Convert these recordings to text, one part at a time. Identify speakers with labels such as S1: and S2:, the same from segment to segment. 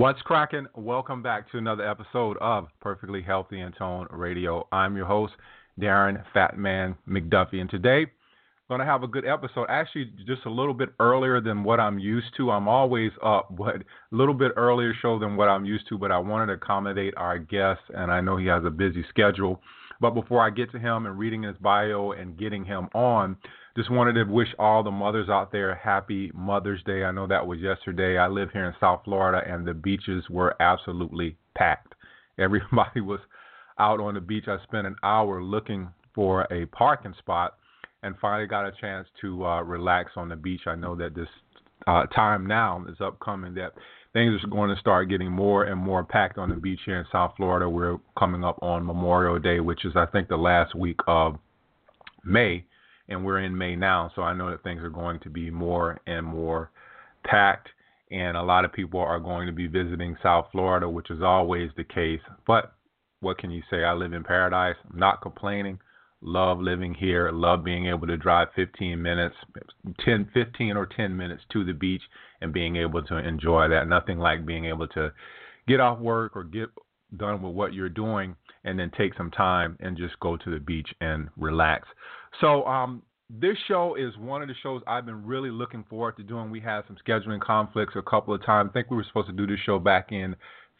S1: What's cracking? Welcome back to another episode of Perfectly Healthy and Tone Radio. I'm your host, Darren Fatman McDuffie, and today going to have a good episode. Actually, just a little bit earlier than what I'm used to. I'm always up, but a little bit earlier show than what I'm used to. But I wanted to accommodate our guest, and I know he has a busy schedule. But before I get to him and reading his bio and getting him on, just wanted to wish all the mothers out there a happy Mother's Day. I know that was yesterday. I live here in South Florida, and the beaches were absolutely packed. Everybody was out on the beach. I spent an hour looking for a parking spot and finally got a chance to uh, relax on the beach. I know that this uh, time now is upcoming that things are going to start getting more and more packed on the beach here in South Florida. We're coming up on Memorial Day, which is I think the last week of May, and we're in May now, so I know that things are going to be more and more packed. And a lot of people are going to be visiting South Florida, which is always the case. But what can you say? I live in paradise. I'm not complaining love living here, love being able to drive 15 minutes, 10, 15 or 10 minutes to the beach and being able to enjoy that. Nothing like being able to get off work or get done with what you're doing and then take some time and just go to the beach and relax. So, um, this show is one of the shows I've been really looking forward to doing. We had some scheduling conflicts a couple of times. I think we were supposed to do this show back in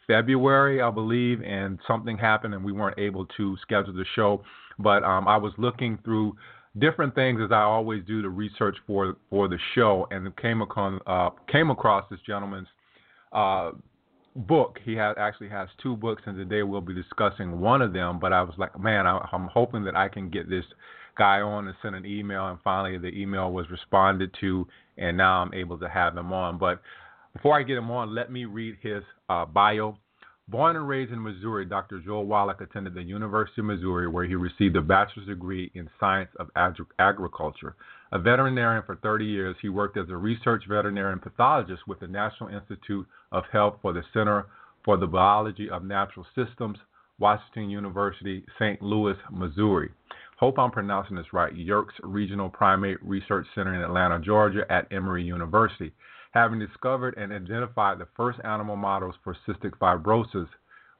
S1: February, I believe, and something happened and we weren't able to schedule the show. But um, I was looking through different things as I always do to research for for the show, and came across uh, came across this gentleman's uh, book. He had actually has two books, and today we'll be discussing one of them. But I was like, man, I, I'm hoping that I can get this guy on and sent an email, and finally the email was responded to, and now I'm able to have him on. But before I get him on, let me read his uh, bio. Born and raised in Missouri, Dr. Joel Wallach attended the University of Missouri, where he received a bachelor's degree in science of agriculture. A veterinarian for 30 years, he worked as a research veterinarian pathologist with the National Institute of Health for the Center for the Biology of Natural Systems, Washington University, St. Louis, Missouri. Hope I'm pronouncing this right. Yerkes Regional Primate Research Center in Atlanta, Georgia, at Emory University having discovered and identified the first animal models for cystic fibrosis.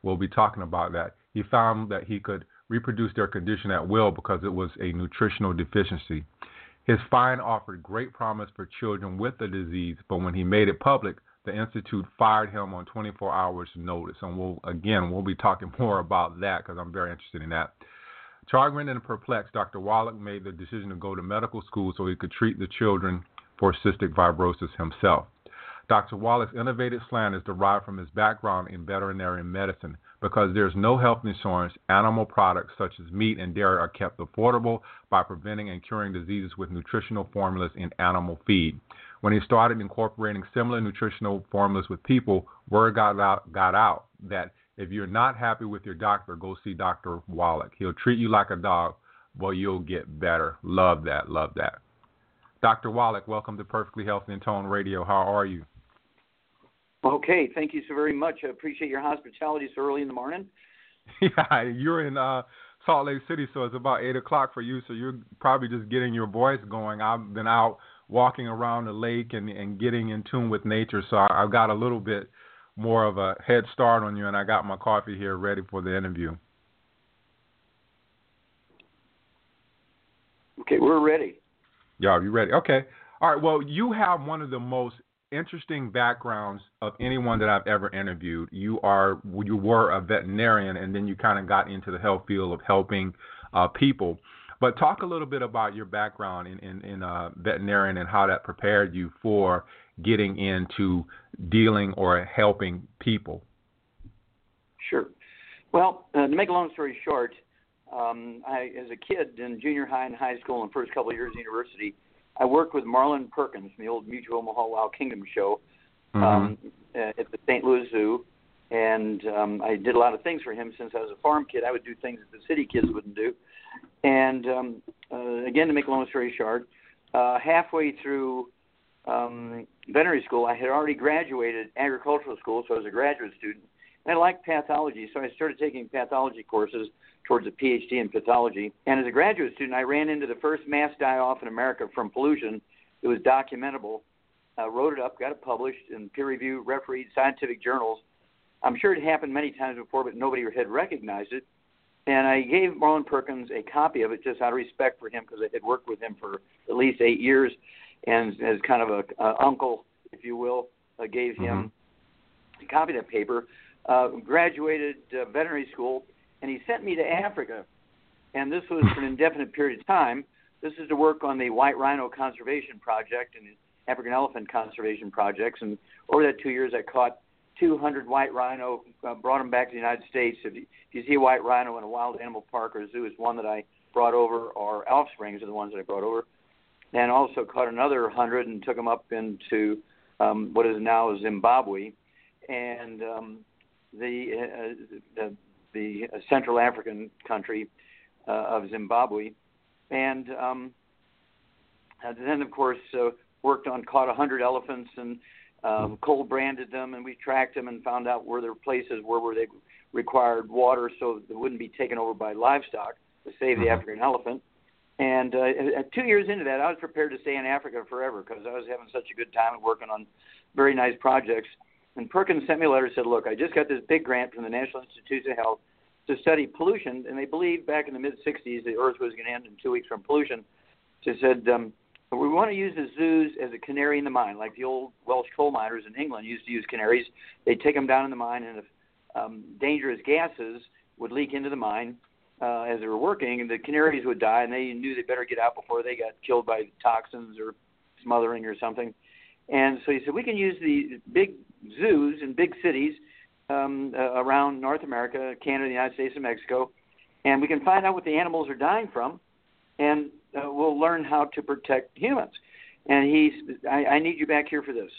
S1: We'll be talking about that. He found that he could reproduce their condition at will because it was a nutritional deficiency. His find offered great promise for children with the disease, but when he made it public, the institute fired him on 24 hours notice. And we'll again we'll be talking more about that because I'm very interested in that. Chagrined and perplexed, Dr. Wallach made the decision to go to medical school so he could treat the children for cystic fibrosis himself. Dr. Wallach's innovative slant is derived from his background in veterinary medicine because there's no health insurance. Animal products such as meat and dairy are kept affordable by preventing and curing diseases with nutritional formulas in animal feed. When he started incorporating similar nutritional formulas with people, word got out, got out that if you're not happy with your doctor, go see Dr. Wallach. He'll treat you like a dog, but you'll get better. Love that. Love that. Dr. Wallach, welcome to Perfectly Healthy and Tone Radio. How are you?
S2: Okay, thank you so very much. I appreciate your hospitality so early in the morning.
S1: Yeah, you're in uh, Salt Lake City, so it's about eight o'clock for you. So you're probably just getting your voice going. I've been out walking around the lake and and getting in tune with nature, so I, I've got a little bit more of a head start on you, and I got my coffee here ready for the interview.
S2: Okay, we're ready.
S1: Yeah, you ready? Okay. All right. Well, you have one of the most interesting backgrounds of anyone that I've ever interviewed. You are you were a veterinarian, and then you kind of got into the health field of helping uh, people. But talk a little bit about your background in in, in uh, veterinarian and how that prepared you for getting into dealing or helping people.
S2: Sure. Well, uh, to make a long story short, um, I, as a kid in junior high and high school and first couple of years of university, I worked with Marlin Perkins from the old Mutual Omaha Wild Kingdom show.
S1: Mm-hmm.
S2: Um, at the St. Louis Zoo, and um, I did a lot of things for him since I was a farm kid. I would do things that the city kids wouldn't do. And um, uh, again, to make a long story short, uh, halfway through um, veterinary school, I had already graduated agricultural school, so I was a graduate student. And I liked pathology, so I started taking pathology courses towards a PhD in pathology. And as a graduate student, I ran into the first mass die off in America from pollution. It was documentable. Uh, wrote it up, got it published in peer reviewed, refereed scientific journals. I'm sure it happened many times before, but nobody had recognized it. And I gave Marlin Perkins a copy of it just out of respect for him because I had worked with him for at least eight years, and as kind of a, a uncle, if you will, I gave him mm-hmm. a copy of that paper. Uh, graduated uh, veterinary school, and he sent me to Africa, and this was for an indefinite period of time. This is to work on the white rhino conservation project and African elephant conservation projects. And over that two years, I caught 200 white rhino, uh, brought them back to the United States. If you, if you see a white rhino in a wild animal park or zoo, it's one that I brought over, or offsprings are the ones that I brought over. And also caught another 100 and took them up into um, what is now Zimbabwe, and um, the, uh, the the Central African country uh, of Zimbabwe, and um, then of course uh, worked on caught 100 elephants and um, cold branded them, and we tracked them and found out where their places were where they required water so they wouldn't be taken over by livestock to save the mm-hmm. African elephant. And uh, two years into that, I was prepared to stay in Africa forever because I was having such a good time and working on very nice projects. And Perkins sent me a letter and said, "Look, I just got this big grant from the National Institutes of Health to study pollution, and they believed back in the mid '60s the Earth was going to end in two weeks from pollution." So said, um, we want to use the zoos as a canary in the mine, like the old Welsh coal miners in England used to use canaries. They'd take them down in the mine, and if um, dangerous gases would leak into the mine uh, as they were working, the canaries would die, and they knew they better get out before they got killed by toxins or smothering or something. And so he said, we can use the big zoos in big cities um, uh, around North America, Canada, the United States, and Mexico, and we can find out what the animals are dying from, and uh, we'll learn how to protect humans. And he's, I, I need you back here for this.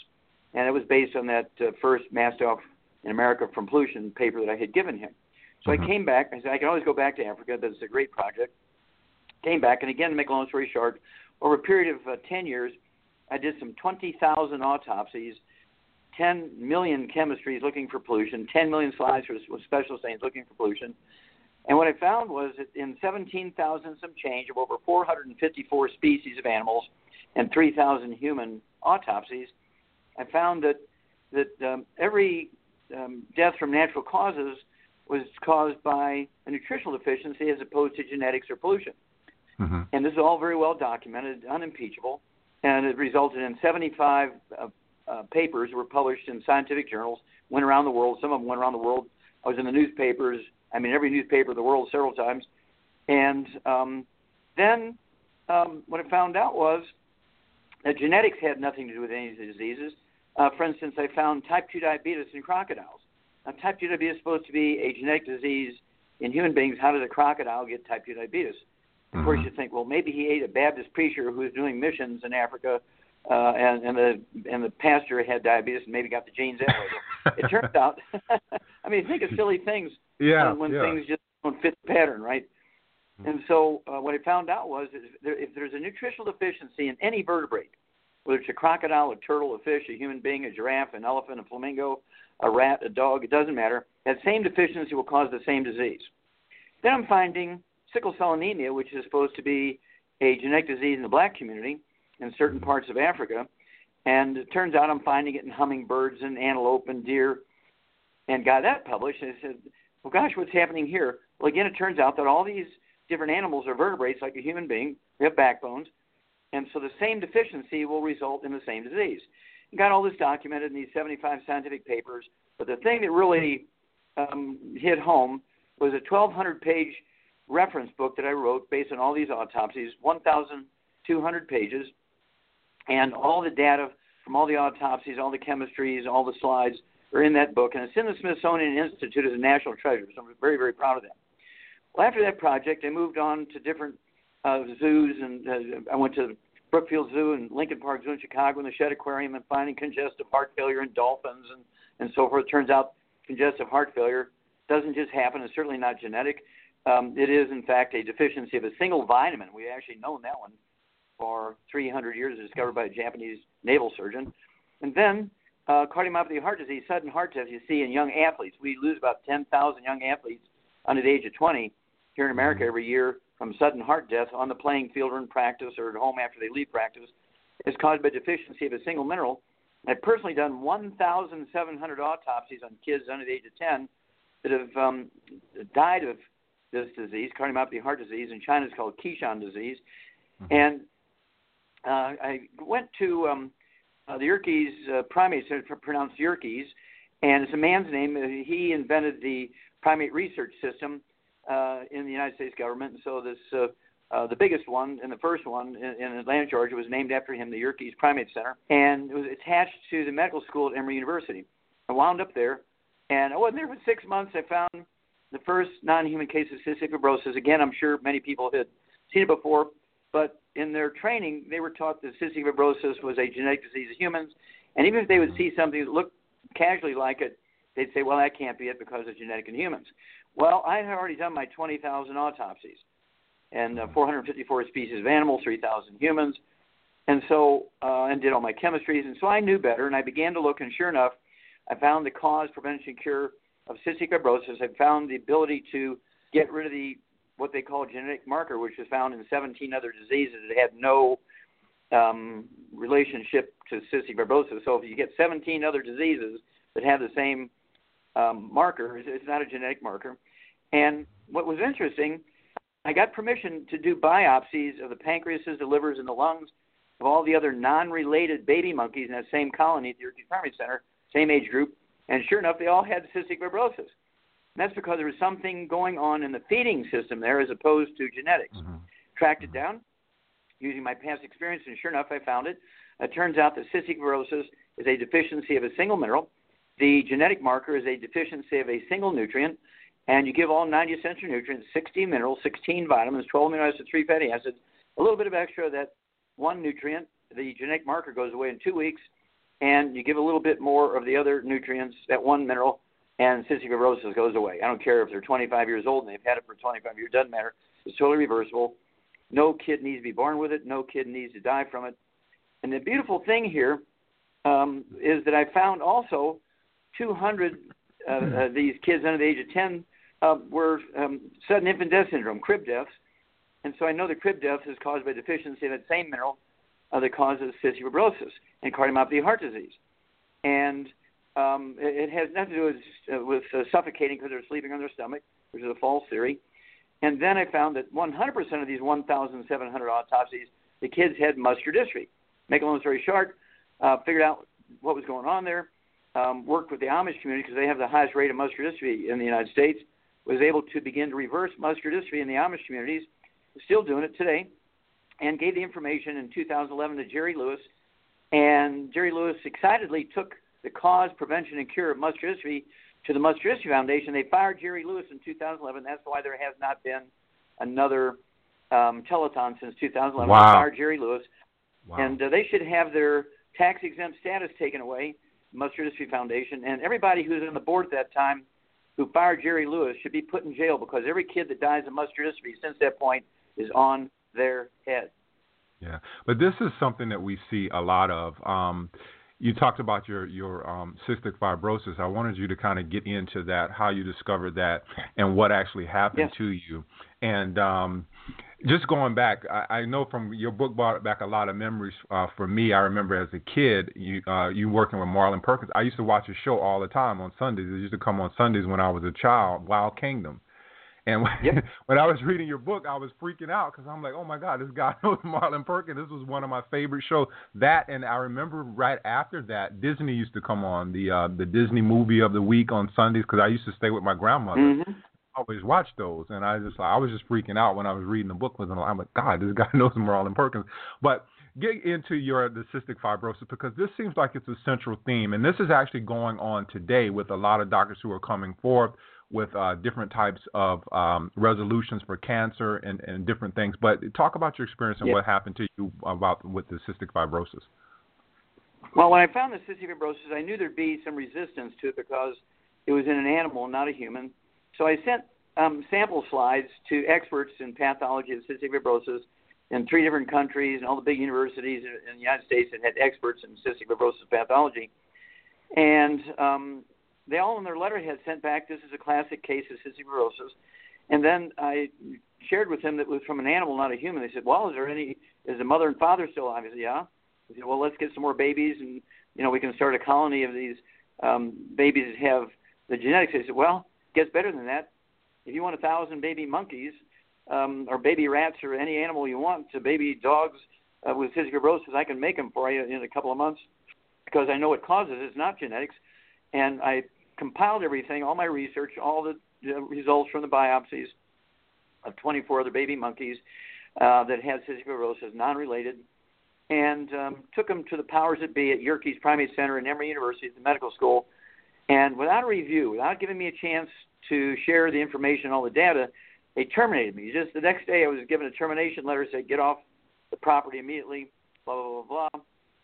S2: And it was based on that uh, first Mass Off in America from Pollution paper that I had given him. So mm-hmm. I came back. I said, I can always go back to Africa. That's a great project. Came back, and again, to make a long story short, over a period of uh, 10 years, I did some 20,000 autopsies, 10 million chemistries looking for pollution, 10 million slides for, with special stains looking for pollution, and what I found was that in 17,000 some change of over 454 species of animals and 3,000 human autopsies, I found that that um, every um, death from natural causes was caused by a nutritional deficiency as opposed to genetics or pollution. Mm-hmm. And this is all very well documented, unimpeachable, and it resulted in 75 uh, uh, papers were published in scientific journals, went around the world. Some of them went around the world. I was in the newspapers I mean, every newspaper in the world several times. And um, then um, what I found out was that genetics had nothing to do with any of the diseases. Uh, for instance, I found type 2 diabetes in crocodiles. Now, type 2 diabetes is supposed to be a genetic disease in human beings. How does a crocodile get type 2 diabetes? Of mm-hmm. course, you think, well, maybe he ate a Baptist preacher who was doing missions in Africa, uh, and, and the and the pastor had diabetes and maybe got the genes that way. it turns out, I mean, think of silly things
S1: yeah,
S2: when, when
S1: yeah.
S2: things just don't fit the pattern, right? Mm-hmm. And so uh, what I found out was if, there, if there's a nutritional deficiency in any vertebrate, whether it's a crocodile, a turtle, a fish, a human being, a giraffe, an elephant, a flamingo, a rat, a dog, it doesn't matter. That same deficiency will cause the same disease. Then I'm finding sickle cell anemia, which is supposed to be a genetic disease in the black community in certain parts of Africa. And it turns out I'm finding it in hummingbirds and antelope and deer and got that published. And I said, well, gosh, what's happening here? Well, again, it turns out that all these different animals are vertebrates like a human being. They have backbones. And so the same deficiency will result in the same disease. Got all this documented in these 75 scientific papers. But the thing that really um, hit home was a 1,200 page reference book that I wrote based on all these autopsies, 1,200 pages, and all the data from all the autopsies, all the chemistries, all the slides are in that book, and it's in the Smithsonian Institute as a national treasure. So I'm very, very proud of that. Well, after that project, I moved on to different uh, zoos, and uh, I went to Brookfield Zoo and Lincoln Park Zoo in Chicago and the Shedd Aquarium and finding congestive heart failure in dolphins and, and so forth. It turns out congestive heart failure doesn't just happen. It's certainly not genetic. Um, it is, in fact, a deficiency of a single vitamin. We actually known that one for 300 years, discovered by a Japanese naval surgeon. And then uh, cardiomyopathy heart disease, sudden heart death you see in young athletes. We lose about 10,000 young athletes under the age of 20 here in America mm-hmm. every year from sudden heart death on the playing field or in practice or at home after they leave practice is caused by deficiency of a single mineral. I've personally done 1,700 autopsies on kids under the age of 10 that have um, died of this disease, cardiomyopathy heart disease. In China, it's called Keshan disease. Mm-hmm. And uh, I went to um, uh, the Yerkes uh, primate, pronounced Yerkes, and it's a man's name. He invented the primate research system in the United States government. And so this, uh, uh, the biggest one and the first one in, in Atlanta, Georgia, was named after him, the Yerkes Primate Center, and it was attached to the medical school at Emory University. I wound up there, and I wasn't there for six months. I found the first non-human case of cystic fibrosis. Again, I'm sure many people had seen it before, but in their training, they were taught that cystic fibrosis was a genetic disease of humans, and even if they would see something that looked casually like it, they'd say, "Well, that can't be it because it's genetic in humans." Well, I had already done my 20,000 autopsies, and uh, 454 species of animals, 3,000 humans, and so uh, and did all my chemistries, and so I knew better, and I began to look, and sure enough, I found the cause, prevention, cure of cystic fibrosis. I found the ability to get rid of the what they call genetic marker, which is found in 17 other diseases that had no um, relationship to cystic fibrosis. So if you get 17 other diseases that have the same um, marker, it's not a genetic marker. And what was interesting, I got permission to do biopsies of the pancreases, the livers, and the lungs of all the other non-related baby monkeys in that same colony at the Yerkes Primate Center, same age group, and sure enough, they all had cystic fibrosis. And that's because there was something going on in the feeding system there as opposed to genetics. Mm-hmm. Tracked it mm-hmm. down using my past experience, and sure enough, I found it. It turns out that cystic fibrosis is a deficiency of a single mineral. The genetic marker is a deficiency of a single nutrient, and you give all 90 essential nutrients, 16 minerals, 16 vitamins, 12 amino acids, 3 fatty acids, a little bit of extra that one nutrient, the genetic marker goes away in two weeks, and you give a little bit more of the other nutrients, that one mineral, and cystic fibrosis goes away. I don't care if they're 25 years old and they've had it for 25 years, doesn't matter. It's totally reversible. No kid needs to be born with it. No kid needs to die from it. And the beautiful thing here um, is that I found also 200 uh, uh, these kids under the age of 10 uh, were um, sudden infant death syndrome, crib deaths. And so I know the crib death is caused by deficiency of that same mineral uh, that causes cystic fibrosis and cardiomyopathy heart disease. And um, it, it has nothing to do with, uh, with uh, suffocating because they're sleeping on their stomach, which is a false theory. And then I found that 100% of these 1,700 autopsies, the kids had muscular dystrophy. Make a long story short, uh, figured out what was going on there, um, worked with the Amish community because they have the highest rate of muscular dystrophy in the United States, was able to begin to reverse muscular dystrophy in the Amish communities, still doing it today, and gave the information in 2011 to Jerry Lewis. And Jerry Lewis excitedly took the cause, prevention, and cure of muscular dystrophy to the Muscular Dystrophy Foundation. They fired Jerry Lewis in 2011. That's why there has not been another um, telethon since 2011.
S1: Wow.
S2: They fired Jerry Lewis.
S1: Wow.
S2: And uh, they should have their tax exempt status taken away Muscular Dystrophy Foundation, and everybody who's on the board at that time who fired Jerry Lewis should be put in jail because every kid that dies of muscular dystrophy since that point is on their head.
S1: Yeah, but this is something that we see a lot of. Um, you talked about your your um, cystic fibrosis. I wanted you to kind of get into that, how you discovered that, and what actually happened to you. And um, just going back, I, I know from your book brought back a lot of memories uh, for me. I remember as a kid, you uh, you working with Marlin Perkins. I used to watch his show all the time on Sundays. It used to come on Sundays when I was a child, Wild Kingdom. And when,
S2: yep.
S1: when I was reading your book, I was freaking out because I'm like, oh my God, this guy knows Marlin Perkins. This was one of my favorite shows. That and I remember right after that, Disney used to come on the uh, the Disney movie of the week on Sundays because I used to stay with my grandmother.
S2: Mm-hmm
S1: always watch those, and I just like I was just freaking out when I was reading the book with him. I'm like, God, this guy knows Marlin Perkins. But get into your the cystic fibrosis because this seems like it's a central theme, and this is actually going on today with a lot of doctors who are coming forth with uh, different types of um, resolutions for cancer and, and different things. But talk about your experience and
S2: yeah.
S1: what happened to you about with the cystic fibrosis.
S2: Well, when I found the cystic fibrosis, I knew there'd be some resistance to it because it was in an animal, not a human. So I sent um, sample slides to experts in pathology of cystic fibrosis in three different countries and all the big universities in the United States that had experts in cystic fibrosis pathology. And um, they all in their letterhead sent back, this is a classic case of cystic fibrosis. And then I shared with them that it was from an animal, not a human. They said, well, is there any, is the mother and father still alive? I said, yeah. They said, well, let's get some more babies and, you know, we can start a colony of these um, babies that have the genetics. They said, well, gets better than that. If you want a thousand baby monkeys um, or baby rats or any animal you want to baby dogs uh, with cystic fibrosis, I can make them for you in a couple of months because I know what causes it. It's not genetics. And I compiled everything, all my research, all the uh, results from the biopsies of 24 other baby monkeys uh, that had cystic fibrosis, non-related, and um, took them to the powers that be at Yerkes Primate Center and Emory University the medical school. And without a review, without giving me a chance to share the information, all the data, they terminated me. Just the next day, I was given a termination letter saying, "Get off the property immediately." Blah blah blah blah.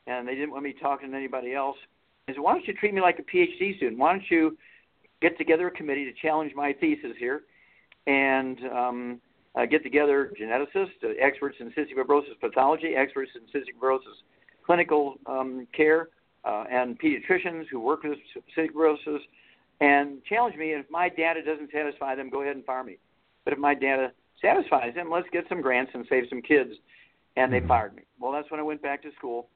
S2: And they didn't want me talking to anybody else. I said, "Why don't you treat me like a PhD student? Why don't you get together a committee to challenge my thesis here, and um, uh, get together geneticists, uh, experts in cystic fibrosis pathology, experts in cystic fibrosis clinical um, care, uh, and pediatricians who work with cystic fibrosis, and challenge me. And if my data doesn't satisfy them, go ahead and fire me. But if my data satisfies them, let's get some grants and save some kids. And they mm-hmm. fired me. Well, that's when I went back to school.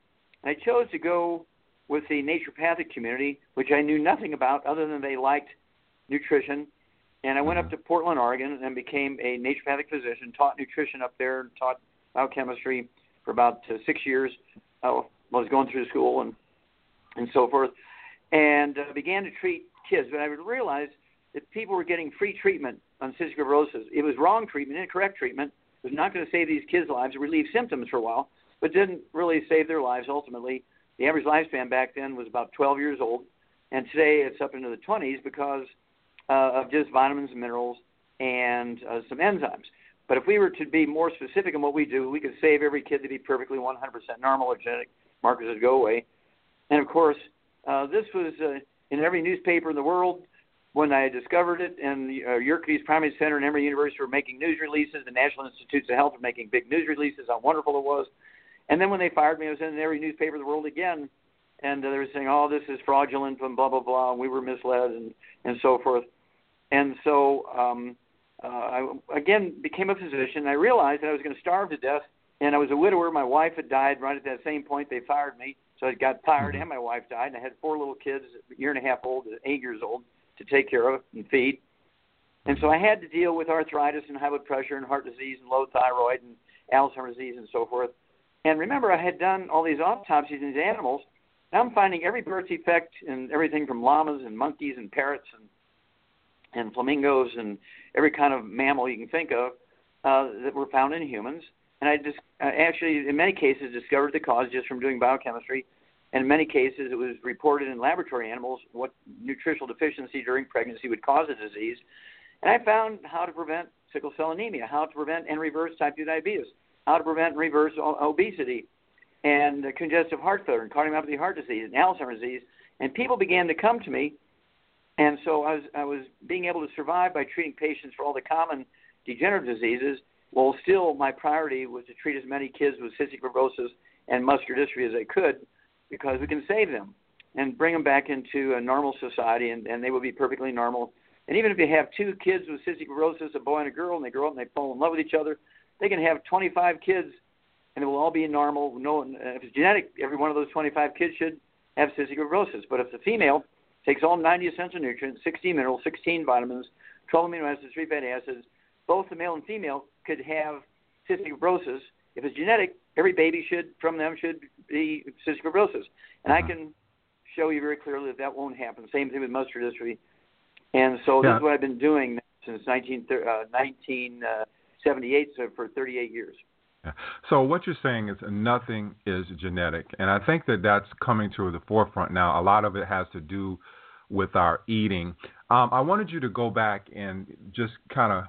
S2: And I chose to go with the naturopathic community, which I knew nothing about other than they liked nutrition. And I went up mm-hmm. to Portland, Oregon, and became a naturopathic physician. Taught nutrition up there, and taught biochemistry for about uh, six years. I was going through school and and so forth, and uh, began to treat kids. But I realized that people were getting free treatment on cystic fibrosis. It was wrong treatment, incorrect treatment. It was not going to save these kids' lives. It relieved symptoms for a while, but didn't really save their lives ultimately. The average lifespan back then was about 12 years old, and today it's up into the 20s because uh, of just vitamins and minerals and uh, some enzymes. But if we were to be more specific in what we do, we could save every kid to be perfectly 100% normal or genetic markers would go away. And of course, uh, this was uh, in every newspaper in the world when I discovered it. And the uh, Primate Center and Emory University were making news releases. The National Institutes of Health were making big news releases how wonderful it was. And then when they fired me, I was in every newspaper in the world again. And uh, they were saying, "Oh, this is fraudulent," and blah blah blah. And we were misled, and and so forth. And so um, uh, I again became a physician. I realized that I was going to starve to death, and I was a widower. My wife had died right at that same point. They fired me, so I got fired, mm-hmm. and my wife died. And I had four little kids, a year and a half old, eight years old, to take care of and feed. And so I had to deal with arthritis and high blood pressure and heart disease and low thyroid and Alzheimer's disease and so forth. And remember, I had done all these autopsies in these animals. Now I'm finding every birth defect in everything from llamas and monkeys and parrots and and flamingos and every kind of mammal you can think of uh, that were found in humans. And I just uh, actually, in many cases, discovered the cause just from doing biochemistry. And in many cases, it was reported in laboratory animals what nutritional deficiency during pregnancy would cause a disease. And I found how to prevent sickle cell anemia, how to prevent and reverse type 2 diabetes, how to prevent and reverse obesity, and congestive heart failure, and cardiomyopathy heart disease, and Alzheimer's disease. And people began to come to me and so I was I was being able to survive by treating patients for all the common degenerative diseases, while still my priority was to treat as many kids with cystic fibrosis and muscular dystrophy as I could, because we can save them and bring them back into a normal society, and, and they will be perfectly normal. And even if you have two kids with cystic fibrosis, a boy and a girl, and they grow up and they fall in love with each other, they can have 25 kids, and it will all be normal. No, if it's genetic, every one of those 25 kids should have cystic fibrosis. But if the female Takes all 90 essential nutrients, 16 minerals, 16 vitamins, 12 amino acids, 3 fatty acids. Both the male and female could have cystic fibrosis. If it's genetic, every baby should from them should be cystic fibrosis. And I mm-hmm. can show you very clearly that that won't happen. Same thing with muscular dystrophy. And so yeah. this is what I've been doing since 19, uh, 1978, so for 38 years.
S1: Yeah. So what you're saying is nothing is genetic, and I think that that's coming to the forefront now. A lot of it has to do with our eating. Um, I wanted you to go back and just kind of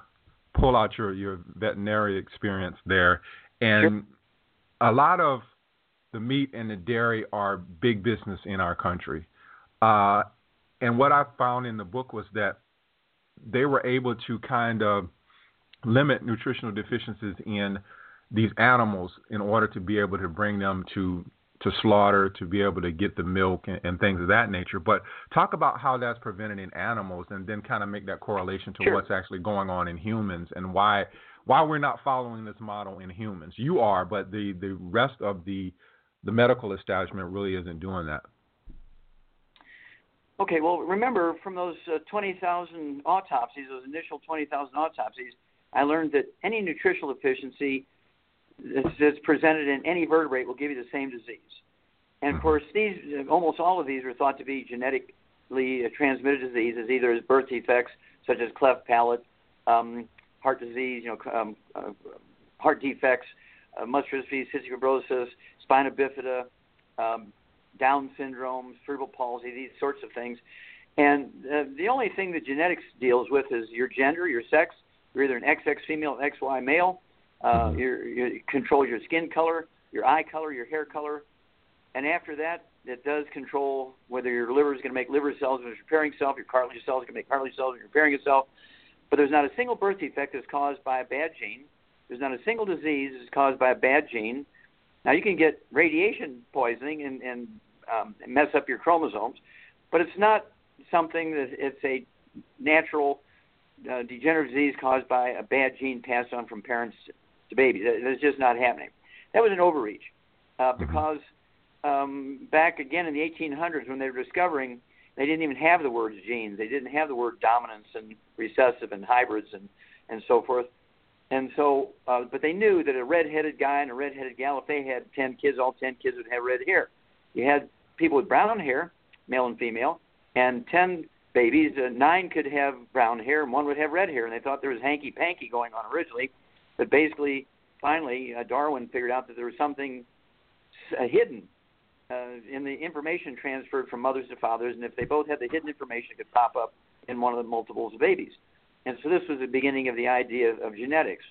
S1: pull out your your veterinary experience there, and. A lot of the meat and the dairy are big business in our country. Uh, and what I found in the book was that they were able to kind of limit nutritional deficiencies in these animals in order to be able to bring them to to slaughter to be able to get the milk and, and things of that nature. But talk about how that's prevented in animals, and then kind of make that correlation to
S2: sure.
S1: what's actually going on in humans and why why we're not following this model in humans. You are, but the the rest of the the medical establishment really isn't doing that.
S2: Okay, well, remember from those uh, 20,000 autopsies, those initial 20,000 autopsies, I learned that any nutritional deficiency that's presented in any vertebrate will give you the same disease. And of mm-hmm. course, these almost all of these are thought to be genetically transmitted diseases, either as birth defects such as cleft palate, um, heart disease, you know, um, uh, heart defects, uh, muscular dystrophy, cystic fibrosis, spina bifida, um, Down syndrome, cerebral palsy, these sorts of things. And uh, the only thing that genetics deals with is your gender, your sex. You're either an XX female, XY male. Uh, your, it controls your skin color, your eye color, your hair color. And after that, it does control whether your liver is going to make liver cells when it's repairing itself, your cartilage cells are going to make cartilage cells it's repairing itself. But there's not a single birth defect that's caused by a bad gene. There's not a single disease that's caused by a bad gene. Now you can get radiation poisoning and, and um, mess up your chromosomes, but it's not something that it's a natural uh, degenerative disease caused by a bad gene passed on from parents to babies. That's just not happening. That was an overreach uh, mm-hmm. because um, back again in the 1800s when they were discovering, they didn't even have the words genes. They didn't have the word dominance and recessive and hybrids and and so forth. And so, uh, but they knew that a red-headed guy and a red-headed gal, if they had ten kids, all ten kids would have red hair. You had people with brown hair, male and female, and ten babies, uh, nine could have brown hair and one would have red hair. And they thought there was hanky-panky going on originally, but basically, finally, uh, Darwin figured out that there was something uh, hidden uh, in the information transferred from mothers to fathers, and if they both had the hidden information, it could pop up in one of the multiples of babies. And so this was the beginning of the idea of genetics.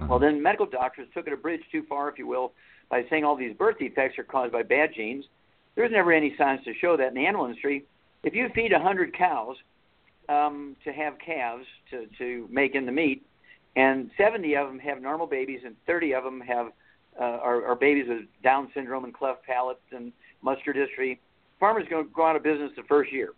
S2: Uh-huh. Well, then medical doctors took it a bridge too far, if you will, by saying all these birth defects are caused by bad genes. There's never any science to show that in the animal industry. If you feed 100 cows um, to have calves to, to make in the meat, and 70 of them have normal babies, and 30 of them have uh, are, are babies with Down syndrome and cleft palate and muscular dystrophy, farmers going to go out of business the first year.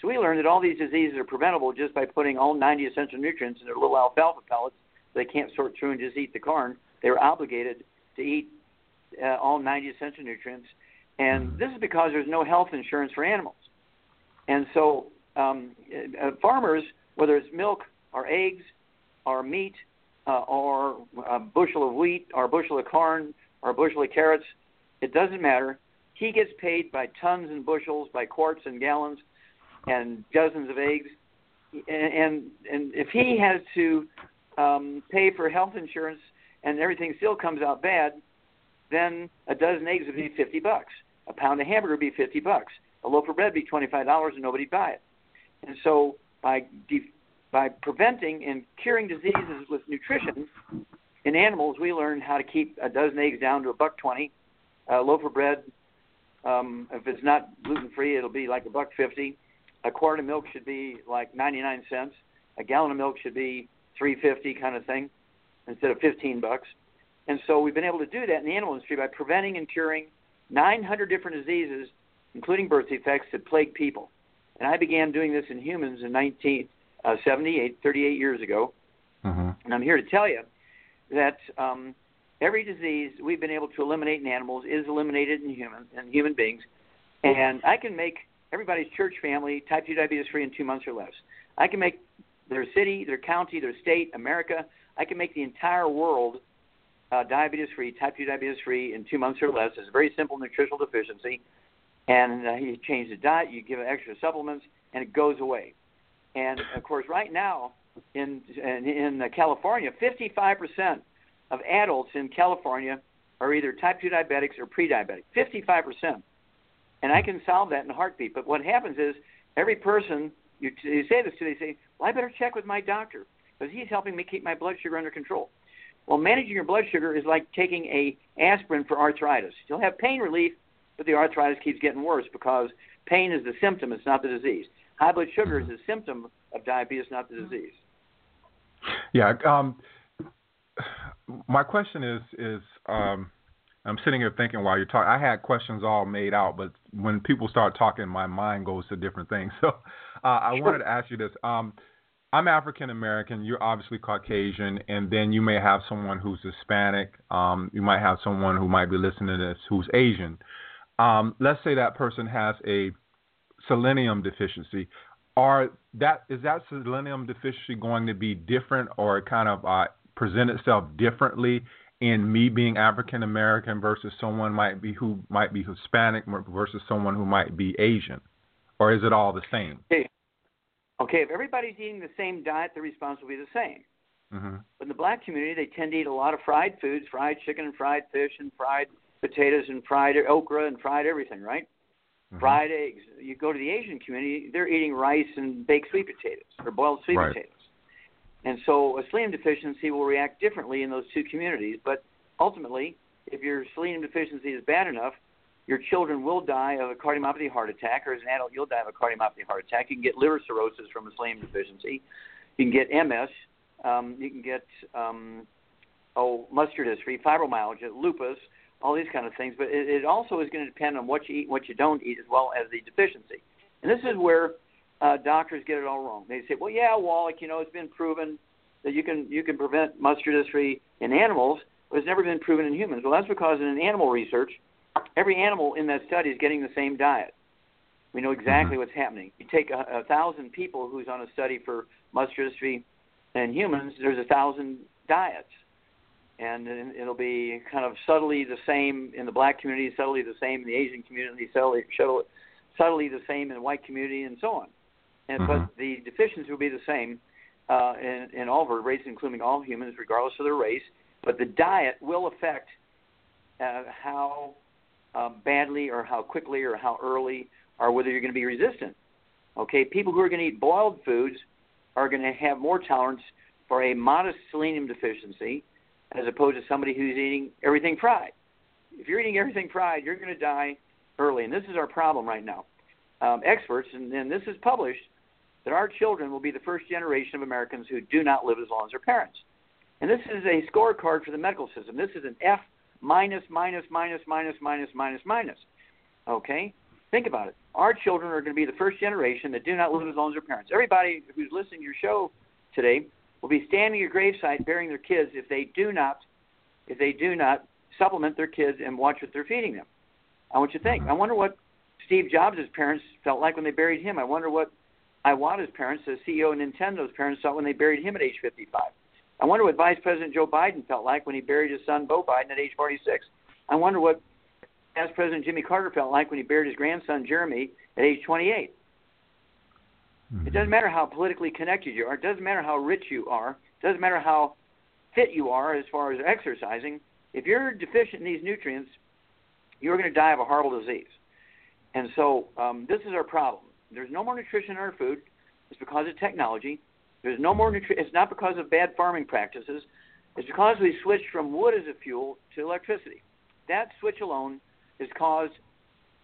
S2: So we learned that all these diseases are preventable just by putting all 90 essential nutrients in their little alfalfa pellets. So they can't sort through and just eat the corn. They were obligated to eat uh, all 90 essential nutrients. And mm-hmm. this is because there's no health insurance for animals. And so um, uh, farmers, whether it's milk or eggs or meat uh, or a bushel of wheat or a bushel of corn or a bushel of carrots, it doesn't matter. He gets paid by tons and bushels, by quarts and gallons and dozens of eggs. And and, and if he has to um, pay for health insurance and everything still comes out bad, then a dozen eggs would be fifty bucks. A pound of hamburger would be fifty bucks. A loaf of bread would be twenty five dollars, and nobody'd buy it. And so by de- by preventing and curing diseases with nutrition in animals, we learned how to keep a dozen eggs down to a buck twenty. A loaf of bread, um, if it's not gluten free, it'll be like a buck fifty a quart of milk should be like 99 cents. A gallon of milk should be 350 kind of thing instead of 15 bucks. And so we've been able to do that in the animal industry by preventing and curing 900 different diseases, including birth defects that plague people. And I began doing this in humans in 1978, uh, 38 years ago.
S1: Mm-hmm.
S2: And I'm here to tell you that um, every disease we've been able to eliminate in animals is eliminated in human in human beings. And I can make everybody's church family type 2 diabetes free in two months or less. I can make their city, their county, their state, America, I can make the entire world uh, diabetes free, type 2 diabetes free in two months or less. It's a very simple nutritional deficiency. And uh, you change the diet, you give extra supplements, and it goes away. And of course, right now in, in, in uh, California, 55% of adults in California are either type 2 diabetics or pre diabetic. 55% and I can solve that in a heartbeat. But what happens is every person you, you say this to, they say, well, I better check with my doctor because he's helping me keep my blood sugar under control. Well, managing your blood sugar is like taking a aspirin for arthritis. You'll have pain relief, but the arthritis keeps getting worse because pain is the symptom, it's not the disease. High blood sugar is a symptom of diabetes, not the disease.
S1: Yeah. Um, my question is is um, I'm sitting here thinking while you're talking. I had questions all made out, but when people start talking, my mind goes to different things. So uh, I
S2: sure.
S1: wanted to ask you this. Um, I'm African American. You're obviously Caucasian, and then you may have someone who's Hispanic. Um, you might have someone who might be listening to this who's Asian. Um, let's say that person has a selenium deficiency. Are that is that selenium deficiency going to be different, or kind of uh, present itself differently in me being African American versus someone might be who might be Hispanic versus someone who might be Asian, or is it all the same?
S2: Okay. Okay, if everybody's eating the same diet, the response will be the same.
S1: Mm-hmm.
S2: But in the black community, they tend to eat a lot of fried foods, fried chicken and fried fish and fried potatoes and fried okra and fried everything, right?
S1: Mm-hmm.
S2: Fried eggs. You go to the Asian community, they're eating rice and baked sweet potatoes or boiled sweet
S1: right.
S2: potatoes. And so a selenium deficiency will react differently in those two communities. But ultimately, if your selenium deficiency is bad enough, your children will die of a cardiomyopathy heart attack, or as an adult, you'll die of a cardiomyopathy heart attack. You can get liver cirrhosis from a selenium deficiency. You can get MS. Um, you can get um, oh muscular dystrophy, fibromyalgia, lupus, all these kind of things. But it, it also is going to depend on what you eat, and what you don't eat, as well as the deficiency. And this is where uh, doctors get it all wrong. They say, well, yeah, Wallach, you know, it's been proven that you can you can prevent muscular dystrophy in animals, but it's never been proven in humans. Well, that's because in animal research every animal in that study is getting the same diet. We know exactly
S1: mm-hmm.
S2: what's happening. You take a, a thousand people who's on a study for muscular dystrophy in humans, there's a thousand diets. And it'll be kind of subtly the same in the black community, subtly the same in the Asian community, subtly, subtly the same in the white community, and so on. And
S1: mm-hmm.
S2: but the deficiency will be the same uh, in, in all vertebrates, including all humans, regardless of their race. But the diet will affect uh, how uh, badly or how quickly or how early or whether you're going to be resistant. Okay, people who are going to eat boiled foods are going to have more tolerance for a modest selenium deficiency as opposed to somebody who's eating everything fried. If you're eating everything fried, you're going to die early, and this is our problem right now. Um, experts, and, and this is published, that our children will be the first generation of Americans who do not live as long as their parents. And this is a scorecard for the medical system. This is an F minus, minus, minus, minus, minus, minus, minus. Okay? Think about it. Our children are going to be the first generation that do not live as long as their parents. Everybody who's listening to your show today will be standing at your gravesite burying their kids if they do not if they do not supplement their kids and watch what they're feeding them. I want you to think. I wonder what Steve Jobs' parents felt like when they buried him. I wonder what Iwata's parents, the CEO of Nintendo's parents, felt when they buried him at age 55. I wonder what Vice President Joe Biden felt like when he buried his son Beau Biden at age 46. I wonder what Past President Jimmy Carter felt like when he buried his grandson Jeremy at age 28.
S1: Mm-hmm.
S2: It doesn't matter how politically connected you are. It doesn't matter how rich you are. It doesn't matter how fit you are as far as exercising. If you're deficient in these nutrients, you're going to die of a horrible disease. And so um, this is our problem. There's no more nutrition in our food. It's because of technology. There's no more nutrition. It's not because of bad farming practices. It's because we switched from wood as a fuel to electricity. That switch alone has caused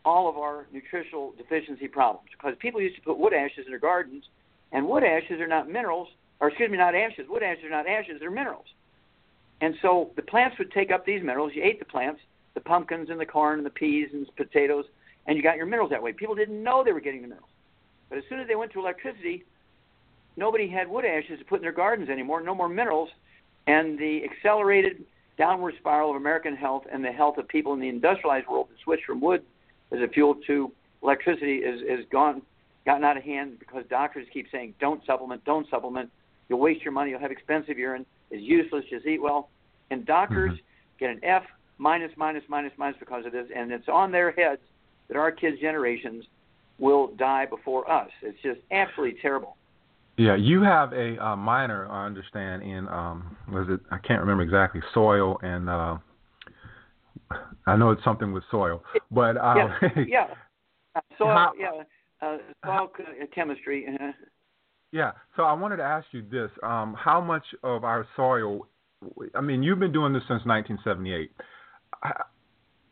S2: all of our nutritional deficiency problems because people used to put wood ashes in their gardens, and wood ashes are not minerals, or excuse me, not ashes. Wood ashes are not ashes; they're minerals. And so the plants would take up these minerals. You ate the plants, the pumpkins and the corn and the peas and the potatoes, and you got your minerals that way. People didn't know they were getting the minerals, but as soon as they went to electricity, nobody had wood ashes to put in their gardens anymore. No more minerals, and the accelerated downward spiral of American health and the health of people in the industrialized world that switched from wood as a fuel to electricity is is gone gotten out of hand because doctors keep saying don't supplement, don't supplement. You'll waste your money. You'll have expensive urine. It's useless. Just eat well. And doctors mm-hmm. get an F minus minus minus minus because of this, and it's on their heads that our kids' generations will die before us. It's just absolutely terrible.
S1: Yeah, you have a uh, minor, I understand, in um, was it? I can't remember exactly. Soil and uh, I know it's something with soil, but uh,
S2: yeah, yeah, soil,
S1: how,
S2: yeah. uh, soil chemistry. Uh-huh.
S1: Yeah. So I wanted to ask you this: um, How much of our soil? I mean, you've been doing this since 1978.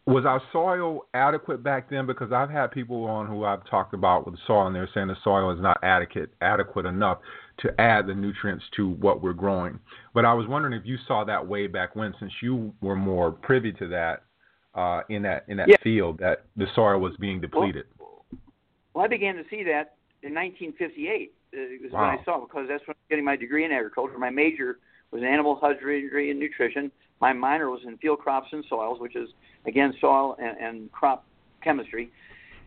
S1: Was our soil adequate back then? Because I've had people on who I've talked about with soil, and they're saying the soil is not adequate adequate enough to add the nutrients to what we're growing. But I was wondering if you saw that way back when, since you were more privy to that uh, in that in that
S2: yeah.
S1: field, that the soil was being depleted.
S2: Well, well I began to see that in 1958. Uh, was
S1: wow.
S2: when I saw because that's when I was getting my degree in agriculture. My major was in animal husbandry and nutrition. My minor was in field crops and soils, which is again soil and, and crop chemistry.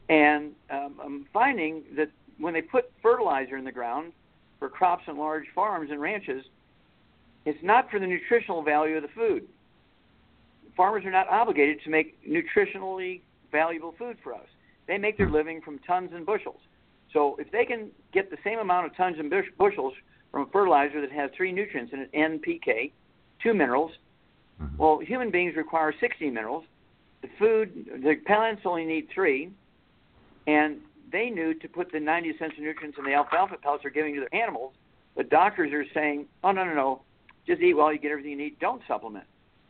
S2: And um, I'm finding that when they put fertilizer in the ground for crops and large farms and ranches, it's not for the nutritional value of the food. Farmers are not obligated to make nutritionally valuable food for us. They make their living from tons and bushels. So if they can get the same amount of tons and bushels from a fertilizer that has three nutrients in it, NPK, two minerals, mm-hmm. well, human beings require 60 minerals. The food, the plants only need three, and they knew to put the 90 essential nutrients in the alfalfa pellets they're giving to their animals. But doctors are saying, oh no no no, just eat well, you get everything you need. Don't supplement.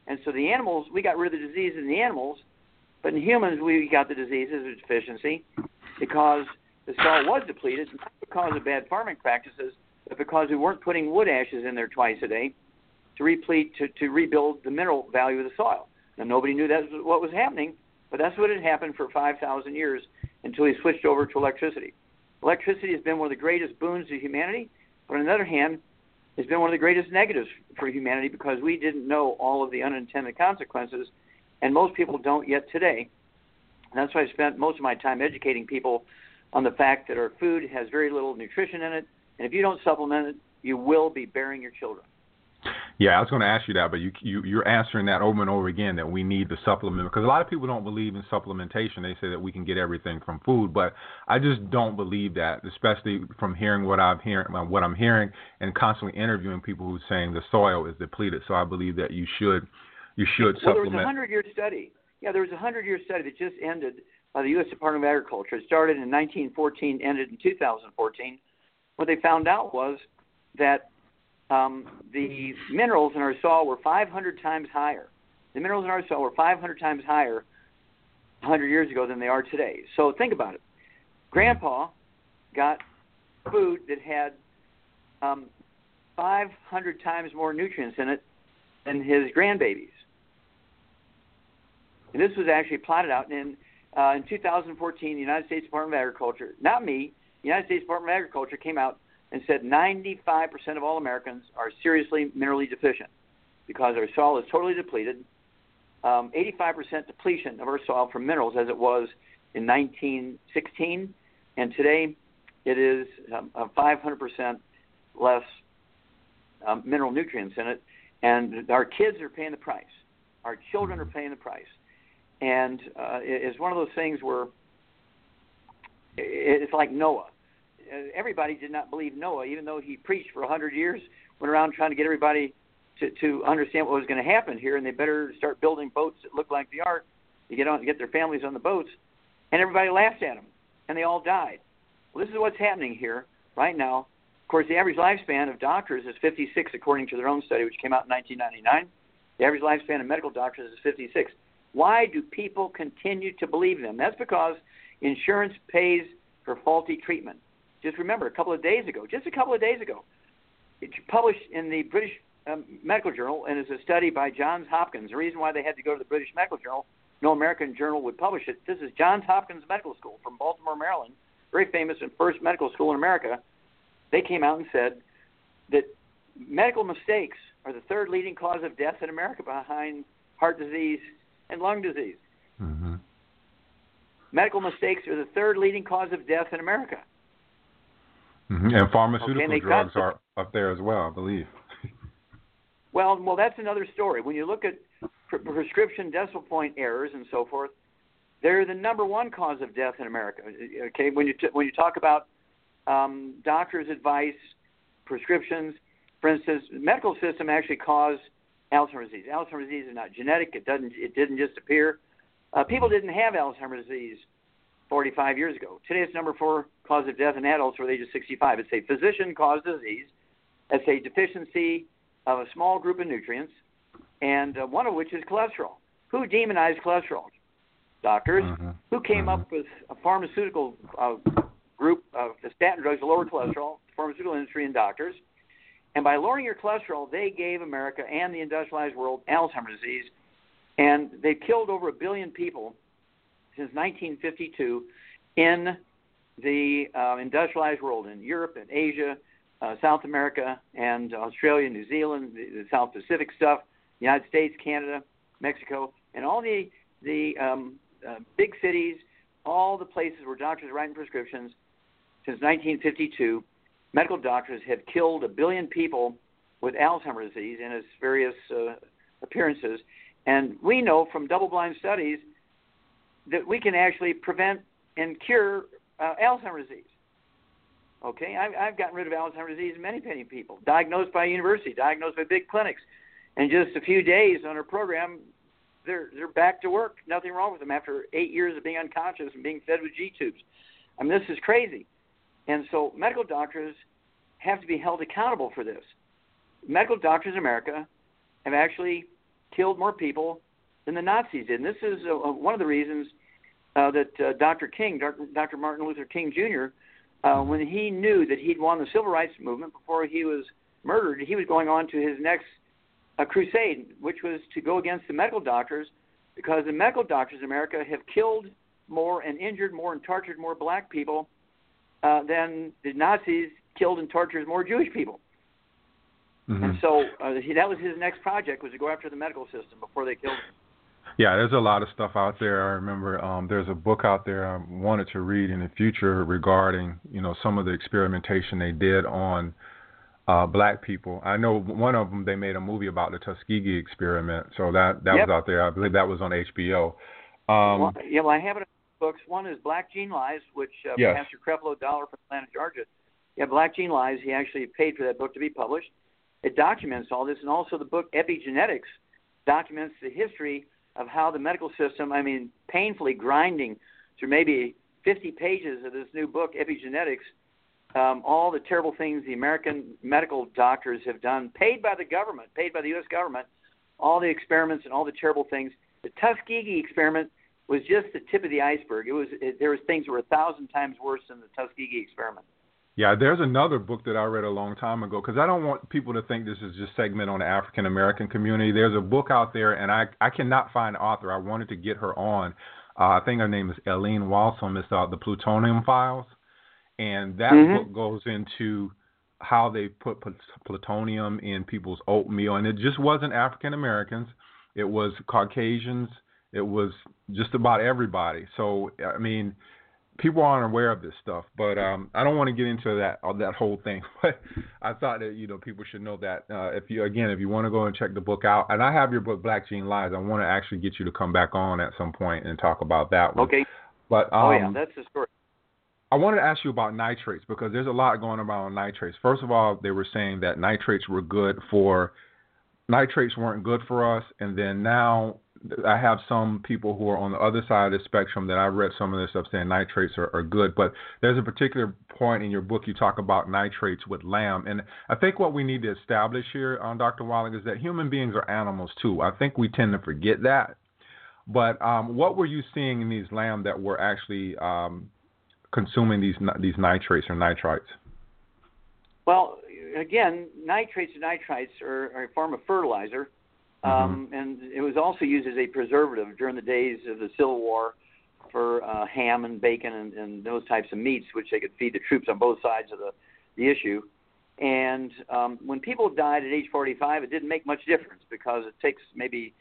S2: And so the animals, we got rid of the diseases in the animals, but in humans we got the diseases of deficiency because the soil was depleted, not because of bad farming practices, but because we weren't putting wood ashes in there twice a day to replete to, to rebuild the mineral value of the soil. Now nobody knew that's what was happening, but that's what had happened for 5,000 years until he switched over to electricity. Electricity has been one of the greatest boons to humanity, but on the other hand, has been one of the greatest negatives for humanity because we didn't know all of the unintended consequences, and most people don't yet today. And that's why I spent most of my time educating people on the fact that our food has very little nutrition in it, and if you don't supplement it, you will be bearing your children.
S1: Yeah, I was going to ask you that, but you, you you're answering that over and over again that we need the supplement because a lot of people don't believe in supplementation. They say that we can get everything from food, but I just don't believe that, especially from hearing what I'm hearing, uh, what I'm hearing, and constantly interviewing people who are saying the soil is depleted. So I believe that you should you should
S2: well,
S1: supplement.
S2: there was a hundred year study. Yeah, there was a hundred year study that just ended by the U.S. Department of Agriculture. It started in 1914, ended in 2014. What they found out was that um, the minerals in our soil were 500 times higher. The minerals in our soil were 500 times higher 100 years ago than they are today. So think about it. Grandpa got food that had um, 500 times more nutrients in it than his grandbabies. And this was actually plotted out in uh, in 2014. The United States Department of Agriculture, not me, the United States Department of Agriculture came out and said 95% of all Americans are seriously minerally deficient because our soil is totally depleted. Um, 85% depletion of our soil from minerals as it was in 1916, and today it is um, 500% less um, mineral nutrients in it, and our kids are paying the price. Our children are paying the price, and uh, it's one of those things where it's like Noah Uh, everybody did not believe Noah, even though he preached for a hundred years, went around trying to get everybody to to understand what was going to happen here, and they better start building boats that look like the ark to get on get their families on the boats, and everybody laughed at them, and they all died. Well, this is what's happening here right now. Of course, the average lifespan of doctors is 56, according to their own study, which came out in 1999. The average lifespan of medical doctors is 56. Why do people continue to believe them? That's because insurance pays for faulty treatment. Just remember, a couple of days ago, just a couple of days ago, it published in the British um, Medical Journal, and it's a study by Johns Hopkins. The reason why they had to go to the British Medical Journal, no American journal would publish it. This is Johns Hopkins Medical School from Baltimore, Maryland, very famous and first medical school in America. They came out and said that medical mistakes are the third leading cause of death in America behind heart disease and lung disease.
S1: Mm-hmm.
S2: Medical mistakes are the third leading cause of death in America.
S1: Mm-hmm. And pharmaceutical
S2: okay,
S1: drugs are up there as well, I believe.
S2: well, well, that's another story. When you look at pre- prescription decimal point errors and so forth, they're the number one cause of death in America. Okay, when you t- when you talk about um, doctors' advice, prescriptions, for instance, the medical system actually caused Alzheimer's disease. Alzheimer's disease is not genetic; it doesn't it didn't just appear. Uh, people didn't have Alzheimer's disease 45 years ago. Today it's number four cause of death in adults over the age of 65. It's a physician-caused disease. It's a deficiency of a small group of nutrients, and uh, one of which is cholesterol. Who demonized cholesterol? Doctors.
S1: Mm-hmm.
S2: Who came
S1: Mhm.
S2: up with a pharmaceutical uh, group of the statin drugs to lower cholesterol? Pharmaceutical industry and doctors. And by lowering your cholesterol, they gave America and the industrialized world Alzheimer's disease, and they've killed over a billion people since 1952 in the uh, industrialized world in Europe and Asia, uh, South America, and Australia, New Zealand, the, the South Pacific stuff, United States, Canada, Mexico, and all the the um, uh, big cities, all the places where doctors are writing prescriptions since 1952. Medical doctors have killed a billion people with Alzheimer's disease in its various uh, appearances, and we know from double-blind studies that we can actually prevent and cure uh, Alzheimer's disease. Okay, I've, I've gotten rid of Alzheimer's disease in many, many people, diagnosed by university, diagnosed by big clinics. In just a few days on our program, they're they're back to work. Nothing wrong with them after eight years of being unconscious and being fed with G tubes. I mean, this is crazy. And so medical doctors have to be held accountable for this. Medical doctors in America have actually killed more people than the Nazis did. And this is uh, one of the reasons uh, that uh, Dr. King, Dr. Martin Luther King Jr., uh, when he knew that he'd won the civil rights movement before he was murdered, he was going on to his next uh, crusade, which was to go against the medical doctors, because the medical doctors in America have killed more and injured more and tortured more black people uh, than the Nazis killed and tortured more Jewish people.
S1: Mhm.
S2: And so uh, he, that was his next project was to go after the medical system before they killed him.
S1: Yeah, there's a lot of stuff out there. I remember um, there's a book out there I wanted to read in the future regarding, you know, some of the experimentation they did on uh, black people. I know one of them they made a movie about the Tuskegee experiment, so that that
S2: Yep.
S1: was out there. I believe that was on HBO. Um,
S2: well, yeah, well, I have it in books. One is Black Gene Lies, which uh,
S1: Yes.
S2: Pastor Creflo Dollar from Atlanta, Georgia. Yeah, Black Gene Lies. He actually paid for that book to be published. It documents all this, and also the book Epigenetics documents the history of how the medical system. I mean, painfully grinding through maybe 50 pages of this new book, Epigenetics. Um, all the terrible things the American medical doctors have done, paid by the government, paid by the U.S. government, all the experiments and all the terrible things. The Tuskegee experiment was just the tip of the iceberg. It was it, there was things that were a thousand times worse than the Tuskegee experiment.
S1: Yeah, there's another book that I read a long time ago because I don't want people to think this is just segment on the African American community. There's a book out there, and I I cannot find the author. I wanted to get her on. Uh, I think her name is Eileen Welsome. It's uh, the Plutonium Files, and that
S2: Mhm.
S1: book goes into how they put plutonium in people's oatmeal, and it just wasn't African Americans. It was Caucasians. It was just about everybody. So I mean people aren't aware of this stuff, but um, I don't want to get into that uh, that whole thing. But I thought that you know people should know that uh, if you again if you want to go and check the book out, and I have your book Black Gene Lies, I want to actually get you to come back on at some point and talk about that one.
S2: Okay.
S1: But um,
S2: oh yeah, that's the story.
S1: I wanted to ask you about nitrates because there's a lot going about on nitrates. First of all, they were saying that nitrates were good for nitrates weren't good for us, and then now I have some people who are on the other side of the spectrum that I've read some of this stuff saying nitrates are, are good. But there's a particular point in your book you talk about nitrates with lamb, and I think what we need to establish here on Dr. Walling is that human beings are animals too. I think we tend to forget that. But um, what were you seeing in these lamb that were actually um, consuming these these nitrates or nitrites?
S2: Well, again, nitrates and nitrites are, are a form of fertilizer, um, and it was also used as a preservative during the days of the Civil War for uh, ham and bacon and, and those types of meats, which they could feed the troops on both sides of the, the issue. And um, when people died at age 45, it didn't make much difference because it takes maybe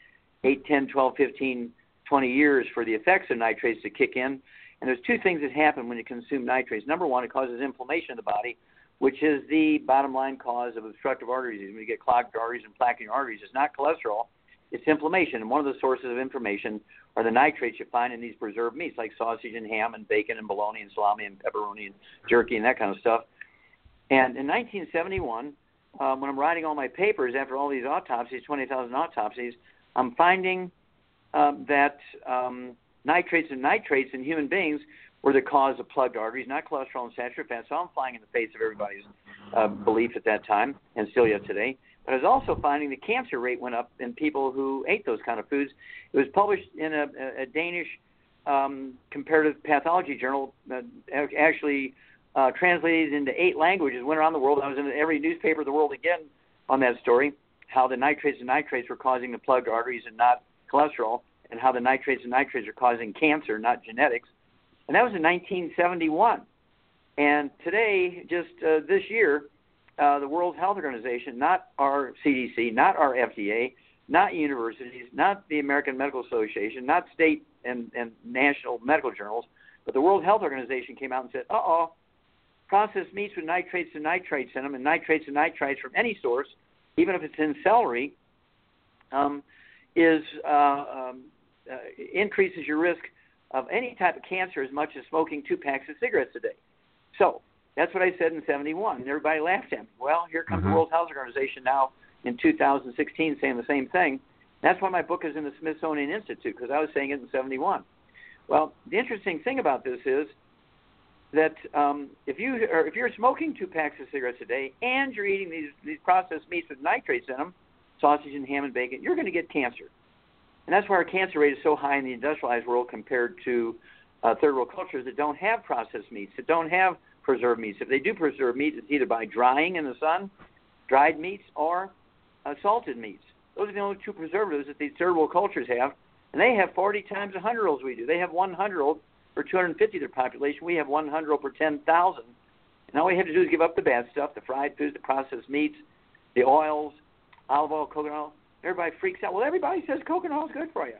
S2: 8, 10, 12, 15, 20 years for the effects of nitrates to kick in. And there's two things that happen when you consume nitrates. Number one, it causes inflammation in the body, which is the bottom line cause of obstructive artery disease. When you get clogged arteries and plaque in your arteries, it's not cholesterol, it's inflammation. And one of the sources of inflammation are the nitrates you find in these preserved meats, like sausage and ham and bacon and bologna and salami and pepperoni and jerky and that kind of stuff. And in 1971, um, when I'm writing all my papers after all these autopsies, 20,000 autopsies, I'm finding um, that um, nitrates and nitrates in human beings were the cause of plugged arteries, not cholesterol and saturated fat. So I'm flying in the face of everybody's uh, belief at that time, and still yet today. But I was also finding the cancer rate went up in people who ate those kind of foods. It was published in a, a Danish um, comparative pathology journal, uh, actually uh, translated into eight languages, went around the world. I was in every newspaper of the world again on that story, how the nitrates and nitrates were causing the plugged arteries and not cholesterol, and how the nitrates and nitrates are causing cancer, not genetics. And that was in 1971. And today, just uh, this year, uh, the World Health Organization, not our CDC, not our FDA, not universities, not the American Medical Association, not state and, and national medical journals, but the World Health Organization came out and said, uh oh, processed meats with nitrates and nitrates in them, and nitrates and nitrites from any source, even if it's in celery, um, is uh, um, uh, increases your risk of any type of cancer as much as smoking two packs of cigarettes a day. So that's what I said in 71, and everybody laughed at me. Well, here comes
S1: mm-hmm.
S2: the World Health Organization now in 2016 saying the same thing. That's why my book is in the Smithsonian Institute because I was saying it in 71. Well, the interesting thing about this is that um, if you or if you're smoking two packs of cigarettes a day and you're eating these these processed meats with nitrates in them, sausage and ham and bacon, you're going to get cancer. And that's why our cancer rate is so high in the industrialized world compared to uh, third world cultures that don't have processed meats, that don't have preserved meats. If they do preserve meat, it's either by drying in the sun, dried meats, or uh, salted meats. Those are the only two preservatives that these third world cultures have, and they have 40 times the hundred year olds we do. They have one hundred year old per 250 of their population. We have one hundred per 10,000. And all we have to do is give up the bad stuff, the fried foods, the processed meats, the oils, olive oil, coconut oil. Everybody freaks out. Well, everybody says coconut oil is good for you.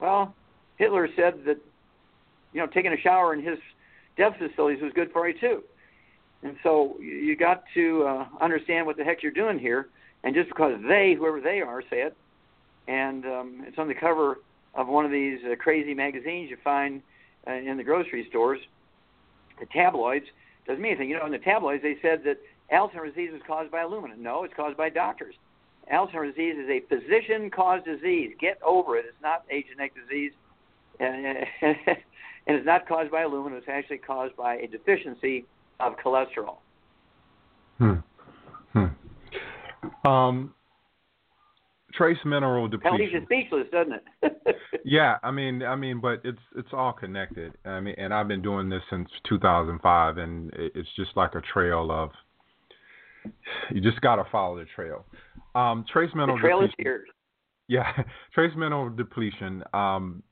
S2: Well, Hitler said that, you know, taking a shower in his dev facilities was good for you too. And so you got to uh, understand what the heck you're doing here. And just because they, whoever they are, say it, and um, it's on the cover of one of these uh, crazy magazines you find uh, in the grocery stores, the tabloids, doesn't mean anything. You know, in the tabloids they said that Alzheimer's disease was caused by aluminum. No, it's caused by doctors. Alzheimer's disease is a physician-caused disease. Get over it. It's not a genetic disease, and, and it's not caused by aluminum. It's actually caused by a deficiency of cholesterol.
S1: Hmm. Hmm. Um, trace mineral depletion.
S2: That leaves you speechless, doesn't
S1: it? yeah, I mean, I mean, but it's it's all connected. I mean, and I've been doing this since 2005, and it's just like a trail of. You just got to follow the trail. Um, trace mineral.
S2: The trail
S1: depletion,
S2: is yours.
S1: Yeah, trace mineral depletion. Um,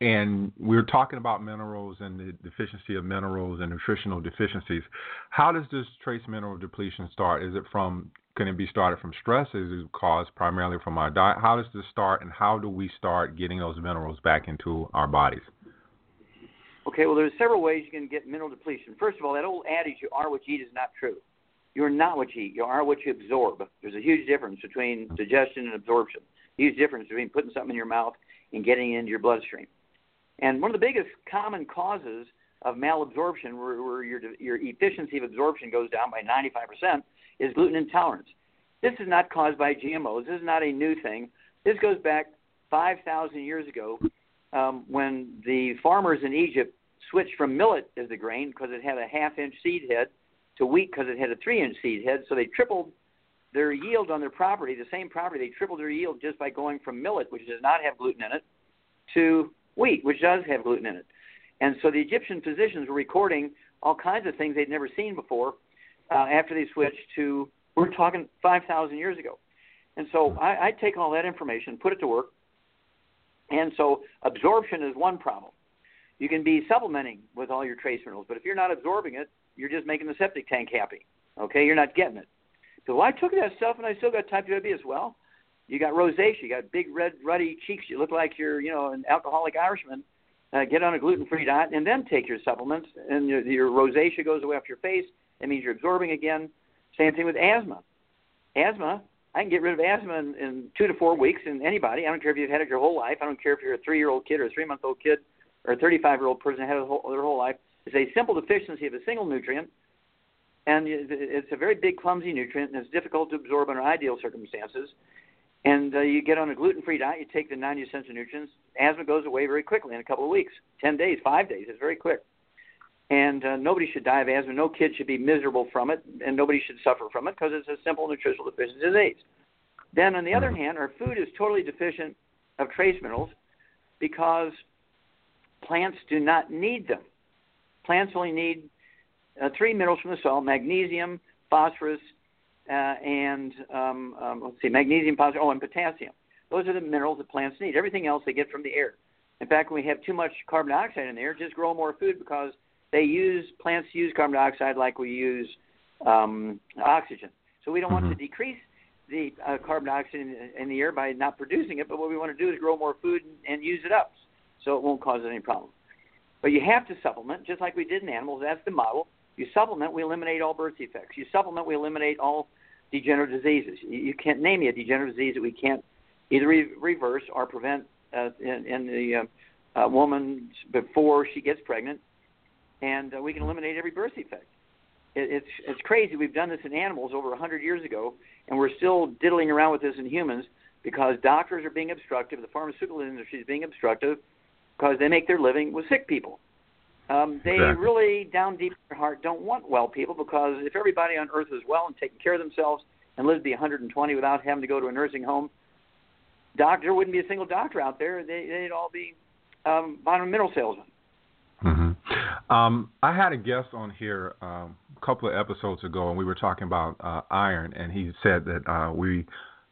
S1: and we are talking about minerals and the deficiency of minerals and nutritional deficiencies. How does this trace mineral depletion start? Is it from can it be started from stress? Is it caused primarily from our diet? How does this start, and how do we start getting those minerals back into our bodies?
S2: Okay, well, there's several ways you can get mineral depletion. First of all, that old adage, you are what you eat, is not true. You're not what you eat. You are what you absorb. There's a huge difference between digestion and absorption. Huge difference between putting something in your mouth and getting it into your bloodstream. And one of the biggest common causes of malabsorption, where, where your, your efficiency of absorption goes down by 95%, is gluten intolerance. This is not caused by GMOs. This is not a new thing. This goes back 5,000 years ago um, when the farmers in Egypt switched from millet as the grain because it had a half inch seed head to wheat because it had a three inch seed head. So they tripled their yield on their property, the same property, they tripled their yield just by going from millet, which does not have gluten in it, to wheat, which does have gluten in it. And so the Egyptian physicians were recording all kinds of things they'd never seen before uh, after they switched to, we're talking 5,000 years ago. And so I, I take all that information, put it to work. And so absorption is one problem. You can be supplementing with all your trace minerals, but if you're not absorbing it, you're just making the septic tank happy. Okay, you're not getting it. So well, I took that stuff and I still got type 2 diabetes. Well, you got rosacea, you got big red ruddy cheeks, you look like you're, you know, an alcoholic Irishman. Uh, get on a gluten-free diet and then take your supplements, and your, your rosacea goes away off your face. That means you're absorbing again. Same thing with asthma. Asthma, I can get rid of asthma in, in two to four weeks in anybody. I don't care if you've had it your whole life. I don't care if you're a three-year-old kid or a three-month-old kid or a 35-year-old person had it whole, their whole life. It's a simple deficiency of a single nutrient, and it's a very big, clumsy nutrient, and it's difficult to absorb under ideal circumstances. And uh, you get on a gluten-free diet, you take the 90 essential nutrients, asthma goes away very quickly in a couple of weeks, 10 days, five days. It's very quick. and uh, nobody should die of asthma. No kid should be miserable from it, and nobody should suffer from it because it's a simple nutritional deficiency disease. Then, on the other hand, our food is totally deficient of trace minerals because plants do not need them. Plants only need uh, three minerals from the soil: magnesium, phosphorus, uh, and um, um, let's see, magnesium, phosphorus, oh, and potassium. Those are the minerals that plants need. Everything else they get from the air. In fact, when we have too much carbon dioxide in the air, just grow more food because they use plants use carbon dioxide like we use um, oxygen. So we don't mm-hmm. want to mm-hmm. decrease the uh, carbon dioxide in, in the air by not producing it, but what we want to do is grow more food and, and use it up, so it won't cause any problem. But you have to supplement, just like we did in animals. That's the model. You supplement, we eliminate all birth defects. You supplement, we eliminate all degenerative diseases. You, can't name me a degenerative disease that we can't either re- reverse or prevent uh, in, in the uh, uh, woman before she gets pregnant, and uh, we can eliminate every birth defect. It, it's it's crazy. We've done this in animals over hundred years ago, and we're still diddling around with this in humans because doctors are being obstructive. The pharmaceutical industry is being obstructive because they make their living with sick people. Um, they exactly. really, down deep in their heart, don't want well people because if everybody on earth was well and taking care of themselves and lived to be 120 without having to go to a nursing home, doctor there wouldn't be a single doctor out there. They, they'd all be um, vitamin mineral salesmen.
S1: Mm-hmm. Um, I had a guest on here um, a couple of episodes ago, and we were talking about uh, iron, and he said that uh, we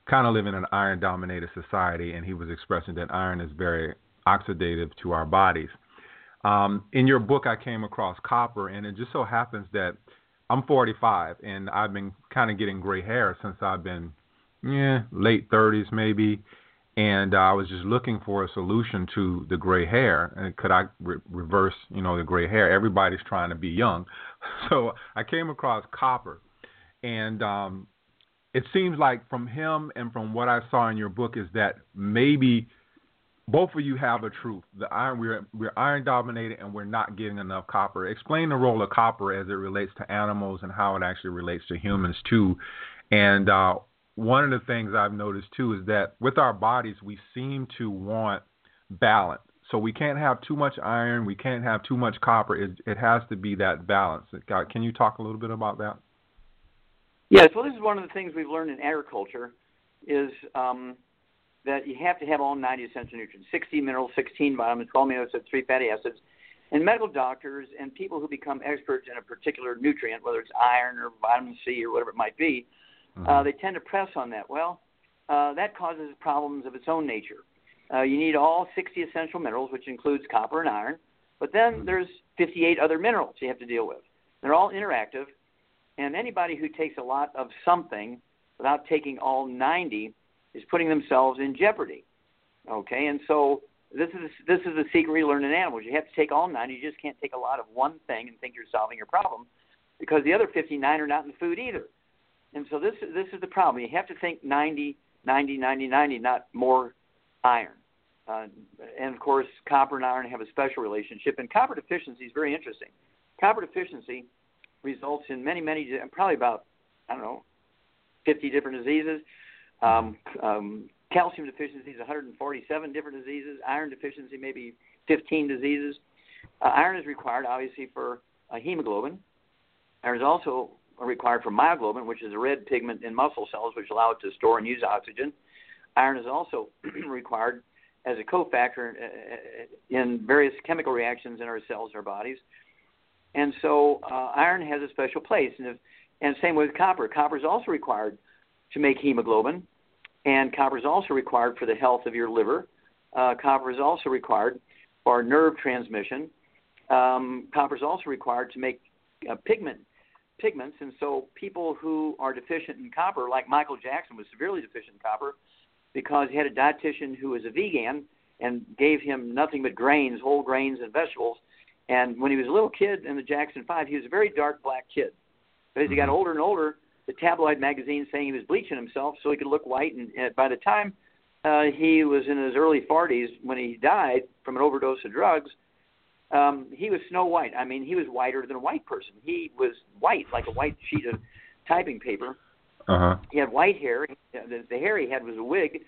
S1: kind of live in an iron-dominated society, and he was expressing that iron is very oxidative to our bodies. Um, in your book, I came across copper, and it just so happens that I'm 45, and I've been kind of getting gray hair since I've been, yeah, late 30s maybe and uh, I was just looking for a solution to the gray hair. And could I re- reverse, you know, the gray hair? Everybody's trying to be young, so I came across copper, and um, it seems like from him and from what I saw in your book is that maybe both of you have a truth. The iron we're we're iron dominated and we're not getting enough copper. Explain the role of copper as it relates to animals and how it actually relates to humans too, and uh, one of the things I've noticed too is that with our bodies, we seem to want balance. So we can't have too much iron, we can't have too much copper. It, it has to be that balance. Can you talk a little bit about that?
S2: Yes. Well, this is one of the things we've learned in agriculture, is um, that you have to have all 90 essential nutrients: 60 minerals, 16 vitamins, 12 amino acids, three fatty acids. And medical doctors and people who become experts in a particular nutrient, whether it's iron or vitamin C or whatever it might be, Mm-hmm. Uh, they tend to press on that. Well, uh, that causes problems of its own nature. Uh, you need all 60 essential minerals, which includes copper and iron, but then mm-hmm. there's 58 other minerals you have to deal with. They're all interactive, and anybody who takes a lot of something without taking all 90 is putting themselves in jeopardy. Okay, and so this is this is the secret we learn in animals. You have to take all nine. You just can't take a lot of one thing and think you're solving your problem, because the other 59 are not in the food either. And so this this is the problem. You have to think 90, 90, 90, 90, not more iron. Uh, and of course, copper and iron have a special relationship. And copper deficiency is very interesting. Copper deficiency results in many, many, probably about I don't know, 50 different diseases. Um, um, calcium deficiency is 147 different diseases. Iron deficiency maybe 15 diseases. Uh, iron is required obviously for uh, hemoglobin. Iron is also required for myoglobin, which is a red pigment in muscle cells which allow it to store and use oxygen. Iron is also required as a cofactor uh, uh, in various chemical reactions in our cells our bodies. And so uh, iron has a special place. And, if, and same with copper. Copper is also required to make hemoglobin, and copper is also required for the health of your liver. Uh, copper is also required for nerve transmission. Um, copper is also required to make uh, pigment pigments, and so people who are deficient in copper, like Michael Jackson was severely deficient in copper because he had a dietitian who was a vegan and gave him nothing but grains, whole grains and vegetables. And when he was a little kid in the Jackson Five, he was a very dark black kid. But as he got mm-hmm. older and older, the tabloid magazines saying he was bleaching himself so he could look white. And, and by the time uh, he was in his early 40s, when he died from an overdose of drugs, um, he was Snow White. I mean, he was whiter than a white person. He was white, like a white sheet of typing paper.
S1: Uh-huh.
S2: He had white hair. The, the hair he had was a wig.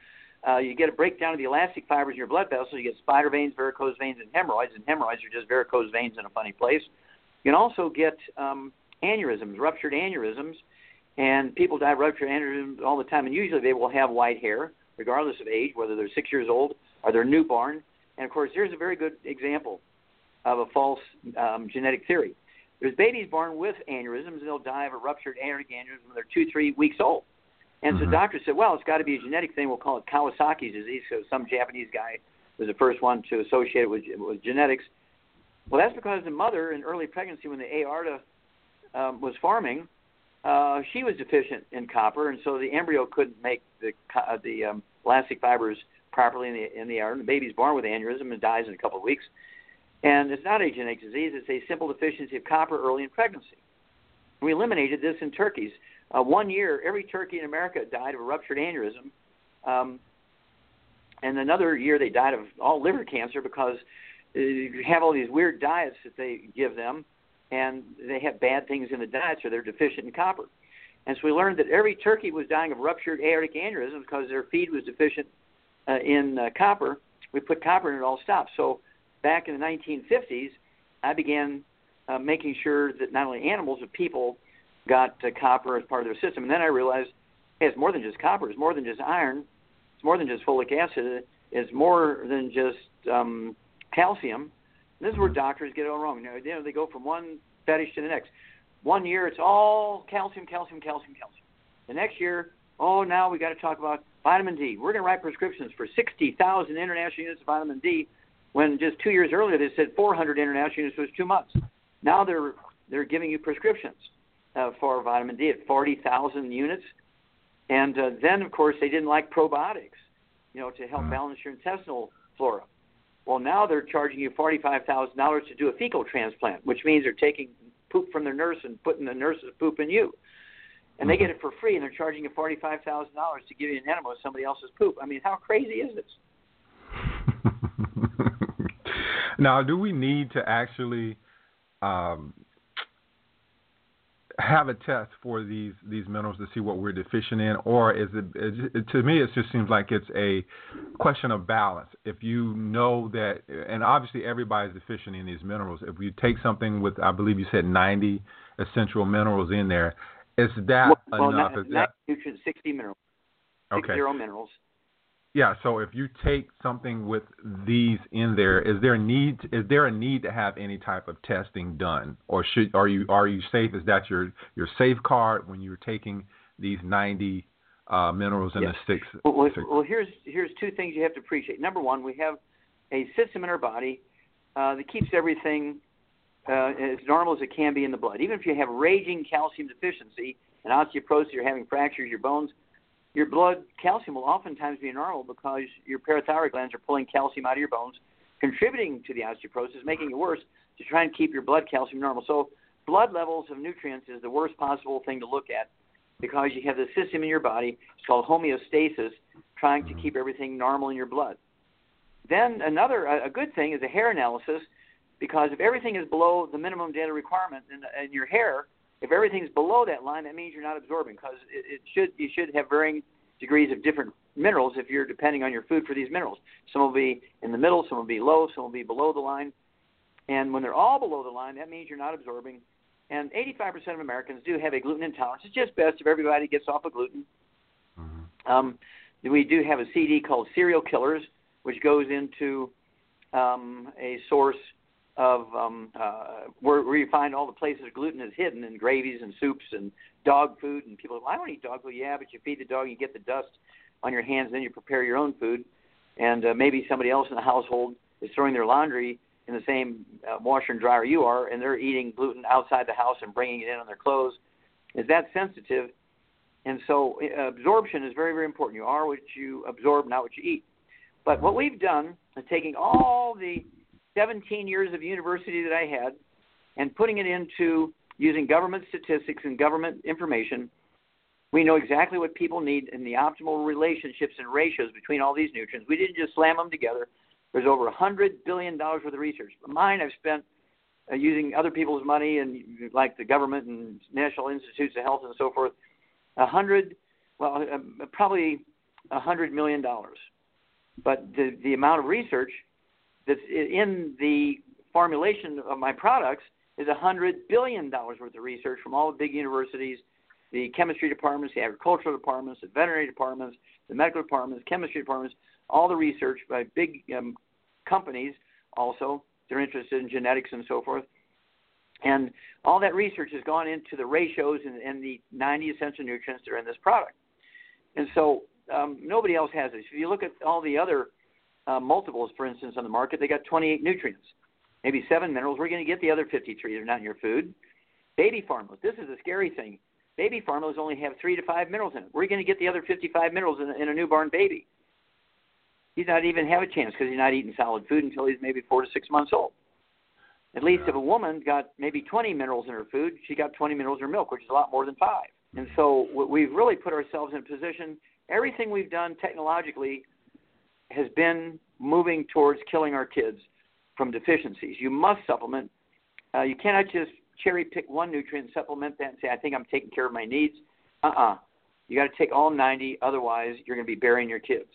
S2: Uh, you get a breakdown of the elastic fibers in your blood vessels. You get spider veins, varicose veins, and hemorrhoids. And hemorrhoids are just varicose veins in a funny place. You can also get um, aneurysms, ruptured aneurysms, and people die of ruptured aneurysms all the time. And usually they will have white hair, regardless of age, whether they're six years old or they're newborn. And of course, here's a very good example of a false um, genetic theory. There's babies born with aneurysms, and they'll die of a ruptured aortic aneurysm when they're two, three weeks old. And
S1: Mhm.
S2: so doctors said, well, it's got to be a genetic thing. We'll call it Kawasaki's disease. So some Japanese guy was the first one to associate it with, with genetics. Well, that's because the mother in early pregnancy, when the aorta um, was forming, uh, she was deficient in copper, and so the embryo couldn't make the uh, the um, elastic fibers properly in the in the aorta. The baby's born with aneurysm and dies in a couple of weeks. And it's not a genetic disease; it's a simple deficiency of copper early in pregnancy. We eliminated this in turkeys. Uh, one year, every turkey in America died of a ruptured aneurysm, um, and another year they died of all liver cancer because uh, you have all these weird diets that they give them, and they have bad things in the diets or they're deficient in copper. And so we learned that every turkey was dying of ruptured aortic aneurysms because their feed was deficient uh, in uh, copper. We put copper in it, all stopped. So back in the 1950s, I began uh, making sure that not only animals but people got uh, copper as part of their system. And then I realized, hey, it's more than just copper. It's more than just iron. It's more than just folic acid. It's more than just um, calcium. This is where doctors get it all wrong. You know, they go from one fetish to the next. One year it's all calcium, calcium, calcium, calcium. The next year, oh, now we got to talk about vitamin D. We're going to write prescriptions for 60,000 international units of vitamin D, when just two years earlier they said 400 international units was too much. Now they're they're giving you prescriptions uh, for vitamin D at 40,000 units, and uh, then of course they didn't like probiotics, you know, to help balance your intestinal flora. Well, now they're charging you forty-five thousand dollars to do a fecal transplant, which means they're taking poop from their nurse and putting the nurse's poop in you, and they get it for free, and they're charging you forty-five thousand dollars to give you an animal of somebody else's poop. I mean, how crazy is this?
S1: now, do we need to actually um, have a test for these these minerals to see what we're deficient in, or is it, it? To me, it just seems like it's a question of balance. If you know that, and obviously everybody's deficient in these minerals. If you take something with, I believe you said 90 essential minerals in there, is that
S2: well,
S1: enough?
S2: Well,
S1: is that
S2: nutrients, sixty minerals,
S1: okay?
S2: Six zero minerals.
S1: Yeah, so if you take something with these in there, is there a need is there a need to have any type of testing done, or should are you are you safe? Is that your your safeguard when you're taking these 90 uh, minerals in
S2: Yes.
S1: the six?
S2: Well, well,
S1: six-
S2: well, here's here's two things you have to appreciate. Number one, we have a system in our body uh, that keeps everything uh, as normal as it can be in the blood. Even if you have raging calcium deficiency and osteoporosis, you're having fractures, your bones, your blood calcium will oftentimes be normal because your parathyroid glands are pulling calcium out of your bones, contributing to the osteoporosis, making it worse to try and keep your blood calcium normal. So, blood levels of nutrients is the worst possible thing to look at because you have the system in your body. It's called homeostasis, trying to keep everything normal in your blood. Then another a good thing is a hair analysis, because if everything is below the minimum daily requirement in, in your hair, if everything's below that line, that means you're not absorbing because it, it should you should have varying degrees of different minerals if you're depending on your food for these minerals. Some will be in the middle, some will be low, some will be below the line. And when they're all below the line, that means you're not absorbing. And 85% of Americans do have a gluten intolerance. It's just best if everybody gets off of gluten.
S1: Mhm.
S2: Um, we do have a CD called Cereal Killers, which goes into um, a source of um, uh, where, where you find all the places gluten is hidden in gravies and soups and dog food. And people, well, I don't eat dog food. Yeah, but you feed the dog, you get the dust on your hands, then you prepare your own food. And uh, maybe somebody else in the household is throwing their laundry in the same uh, washer and dryer you are, and they're eating gluten outside the house and bringing it in on their clothes. Is that sensitive? And so uh, absorption is very, very important. You are what you absorb, not what you eat. But what we've done is taking all the 17 years of university that I had and putting it into using government statistics and government information. We know exactly what people need and the optimal relationships and ratios between all these nutrients. We didn't just slam them together. There's over $100 billion worth of research. Mine I've spent uh, using other people's money and like the government and national institutes of health and so forth. A hundred, well, uh, probably a hundred million dollars. But the the amount of research that's in the formulation of my products is a hundred billion dollars worth of research from all the big universities, the chemistry departments, the agricultural departments, the veterinary departments, the medical departments, chemistry departments, all the research by big um, companies also. They're interested in genetics and so forth. And all that research has gone into the ratios and, and the 90 essential nutrients that are in this product. And so um, nobody else has this. If you look at all the other uh, multiples, for instance, on the market, they got 28 nutrients, maybe seven minerals. We're going to get the other 53 that are not in your food. Baby formulas. This is a scary thing. Baby formulas only have three to five minerals in it. We're going to get the other 55 minerals in, in a newborn baby. He's not even have a chance because he's not eating solid food until he's maybe four to six months old. At least yeah. if a woman got maybe 20 minerals in her food, she got 20 minerals in her milk, which is a lot more than five. And so we've really put ourselves in a position. Everything we've done technologically has been moving towards killing our kids from deficiencies. You must supplement. Uh, you cannot just cherry pick one nutrient, supplement that, and say, "I think I'm taking care of my needs." Uh-uh. You got to take all 90, otherwise you're going to be burying your kids.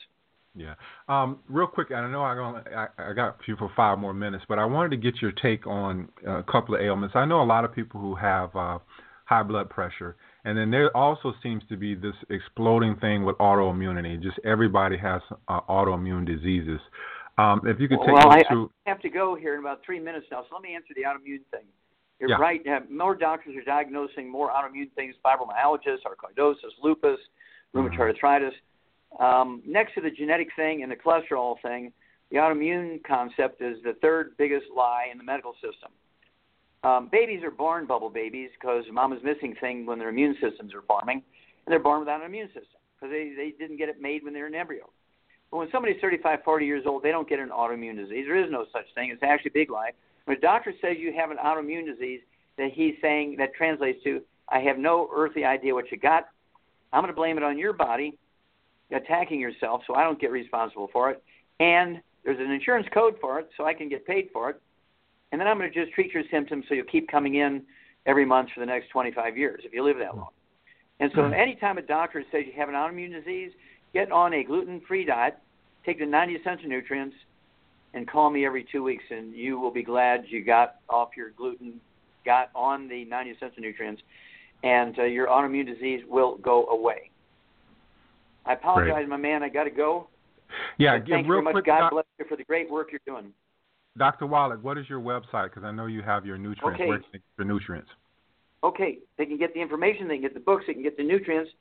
S1: Yeah. Um, real quick, I know I, I, I got you for five more minutes, but I wanted to get your take on a couple of ailments. I know a lot of people who have uh, high blood pressure, and then there also seems to be this exploding thing with autoimmunity. Just everybody has uh, autoimmune diseases. Um, if you could take
S2: well,
S1: I,
S2: to... I have to go here in about three minutes now, so let me answer the autoimmune thing. You're yeah. right. More doctors are diagnosing more autoimmune things: fibromyalgia, sarcoidosis, lupus, rheumatoid mm-hmm. arthritis. Um, next to the genetic thing and the cholesterol thing, the autoimmune concept is the third biggest lie in the medical system. Um, babies are born bubble babies because mama's missing thing when their immune systems are forming, and they're born without an immune system because they, they didn't get it made when they're an embryo. But when somebody's 35, 40 years old, they don't get an autoimmune disease. There is no such thing. It's actually a big lie. When a doctor says you have an autoimmune disease, that he's saying that translates to, I have no earthly idea what you got. I'm going to blame it on your body attacking yourself, so I don't get responsible for it. And there's an insurance code for it, so I can get paid for it. And then I'm going to just treat your symptoms so you'll keep coming in every month for the next 25 years if you live that long. And so, mm-hmm. anytime a doctor says you have an autoimmune disease, get on a gluten free diet, take the 90 essential nutrients, and call me every two weeks, and you will be glad you got off your gluten, got on the 90 essential nutrients, and uh, your autoimmune disease will go away. I apologize, Great. my man. I got to go.
S1: Yeah,
S2: thank you
S1: very
S2: much.
S1: Quick,
S2: God
S1: doc,
S2: bless you for the great work you're doing.
S1: Dr. Wallach, what is your website? Because I know you have your nutrients.
S2: Okay.
S1: Where can the nutrients?
S2: Okay, they can get the information. They can get the books. They can get the nutrients.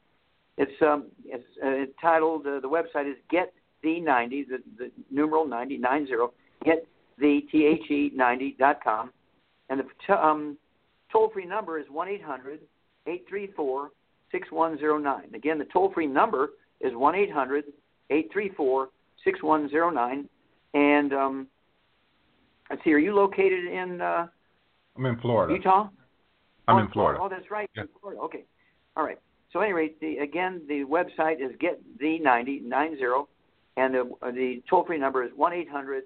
S2: It's um, it's uh, titled. Uh, the website is Get the 90, the, the numeral 90, 90, get the T-H-E 90 dot com. And the t- um, toll free number is 1 800 834 6109. Again, the toll free number is 1 800 834 6109. And um, let's see, are you located in? Uh,
S1: I'm in Florida.
S2: Utah?
S1: I'm
S2: oh,
S1: in Florida.
S2: Oh, that's right.
S1: Yeah.
S2: Florida. Okay. All right. So, anyway, the, again, the website is get the 90, 90 and the, the toll free number is 1 eight hundred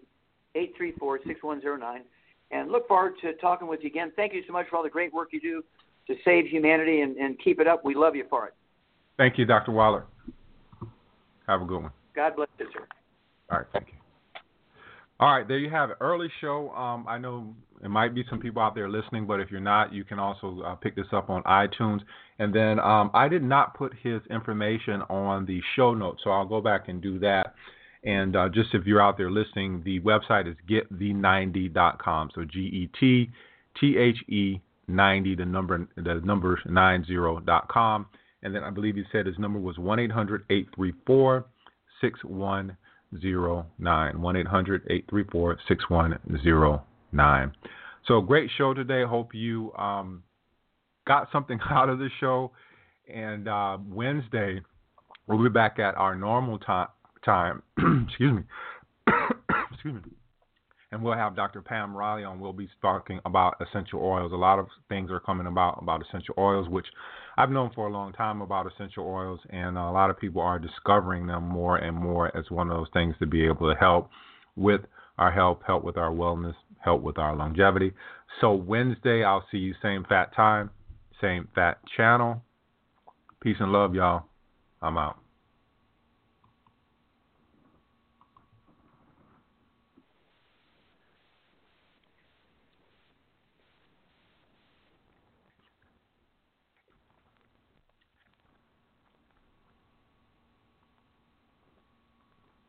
S2: eight three four six one zero nine. And look forward to talking with you again. Thank you so much for all the great work you do to save humanity and, and keep it up. We love you for it.
S1: Thank you, Dr. Waller. Have a good one.
S2: God bless you, sir.
S1: All right, thank you. All right, there you have it. Early show. Um, I know it might be some people out there listening, but if you're not, you can also uh, pick this up on iTunes. And then um, I did not put his information on the show notes, so I'll go back and do that. And uh, just if you're out there listening, the website is getthe90.com. So G E T T H E 90, the number the number 90.com. And then I believe he said his number was 1 800 834 6109. 1 800 834 6109. So, great show today. Hope you um, got something out of the show. And uh, Wednesday, we'll be back at our normal time. time. Excuse me. Excuse me and we'll have Dr. Pam Riley on. We'll be talking about essential oils. A lot of things are coming about about essential oils, which I've known for a long time about essential oils, and a lot of people are discovering them more and more as one of those things to be able to help with our health, help with our wellness, help with our longevity. So Wednesday, I'll see you same fat time, same fat channel. Peace and love, y'all. I'm out.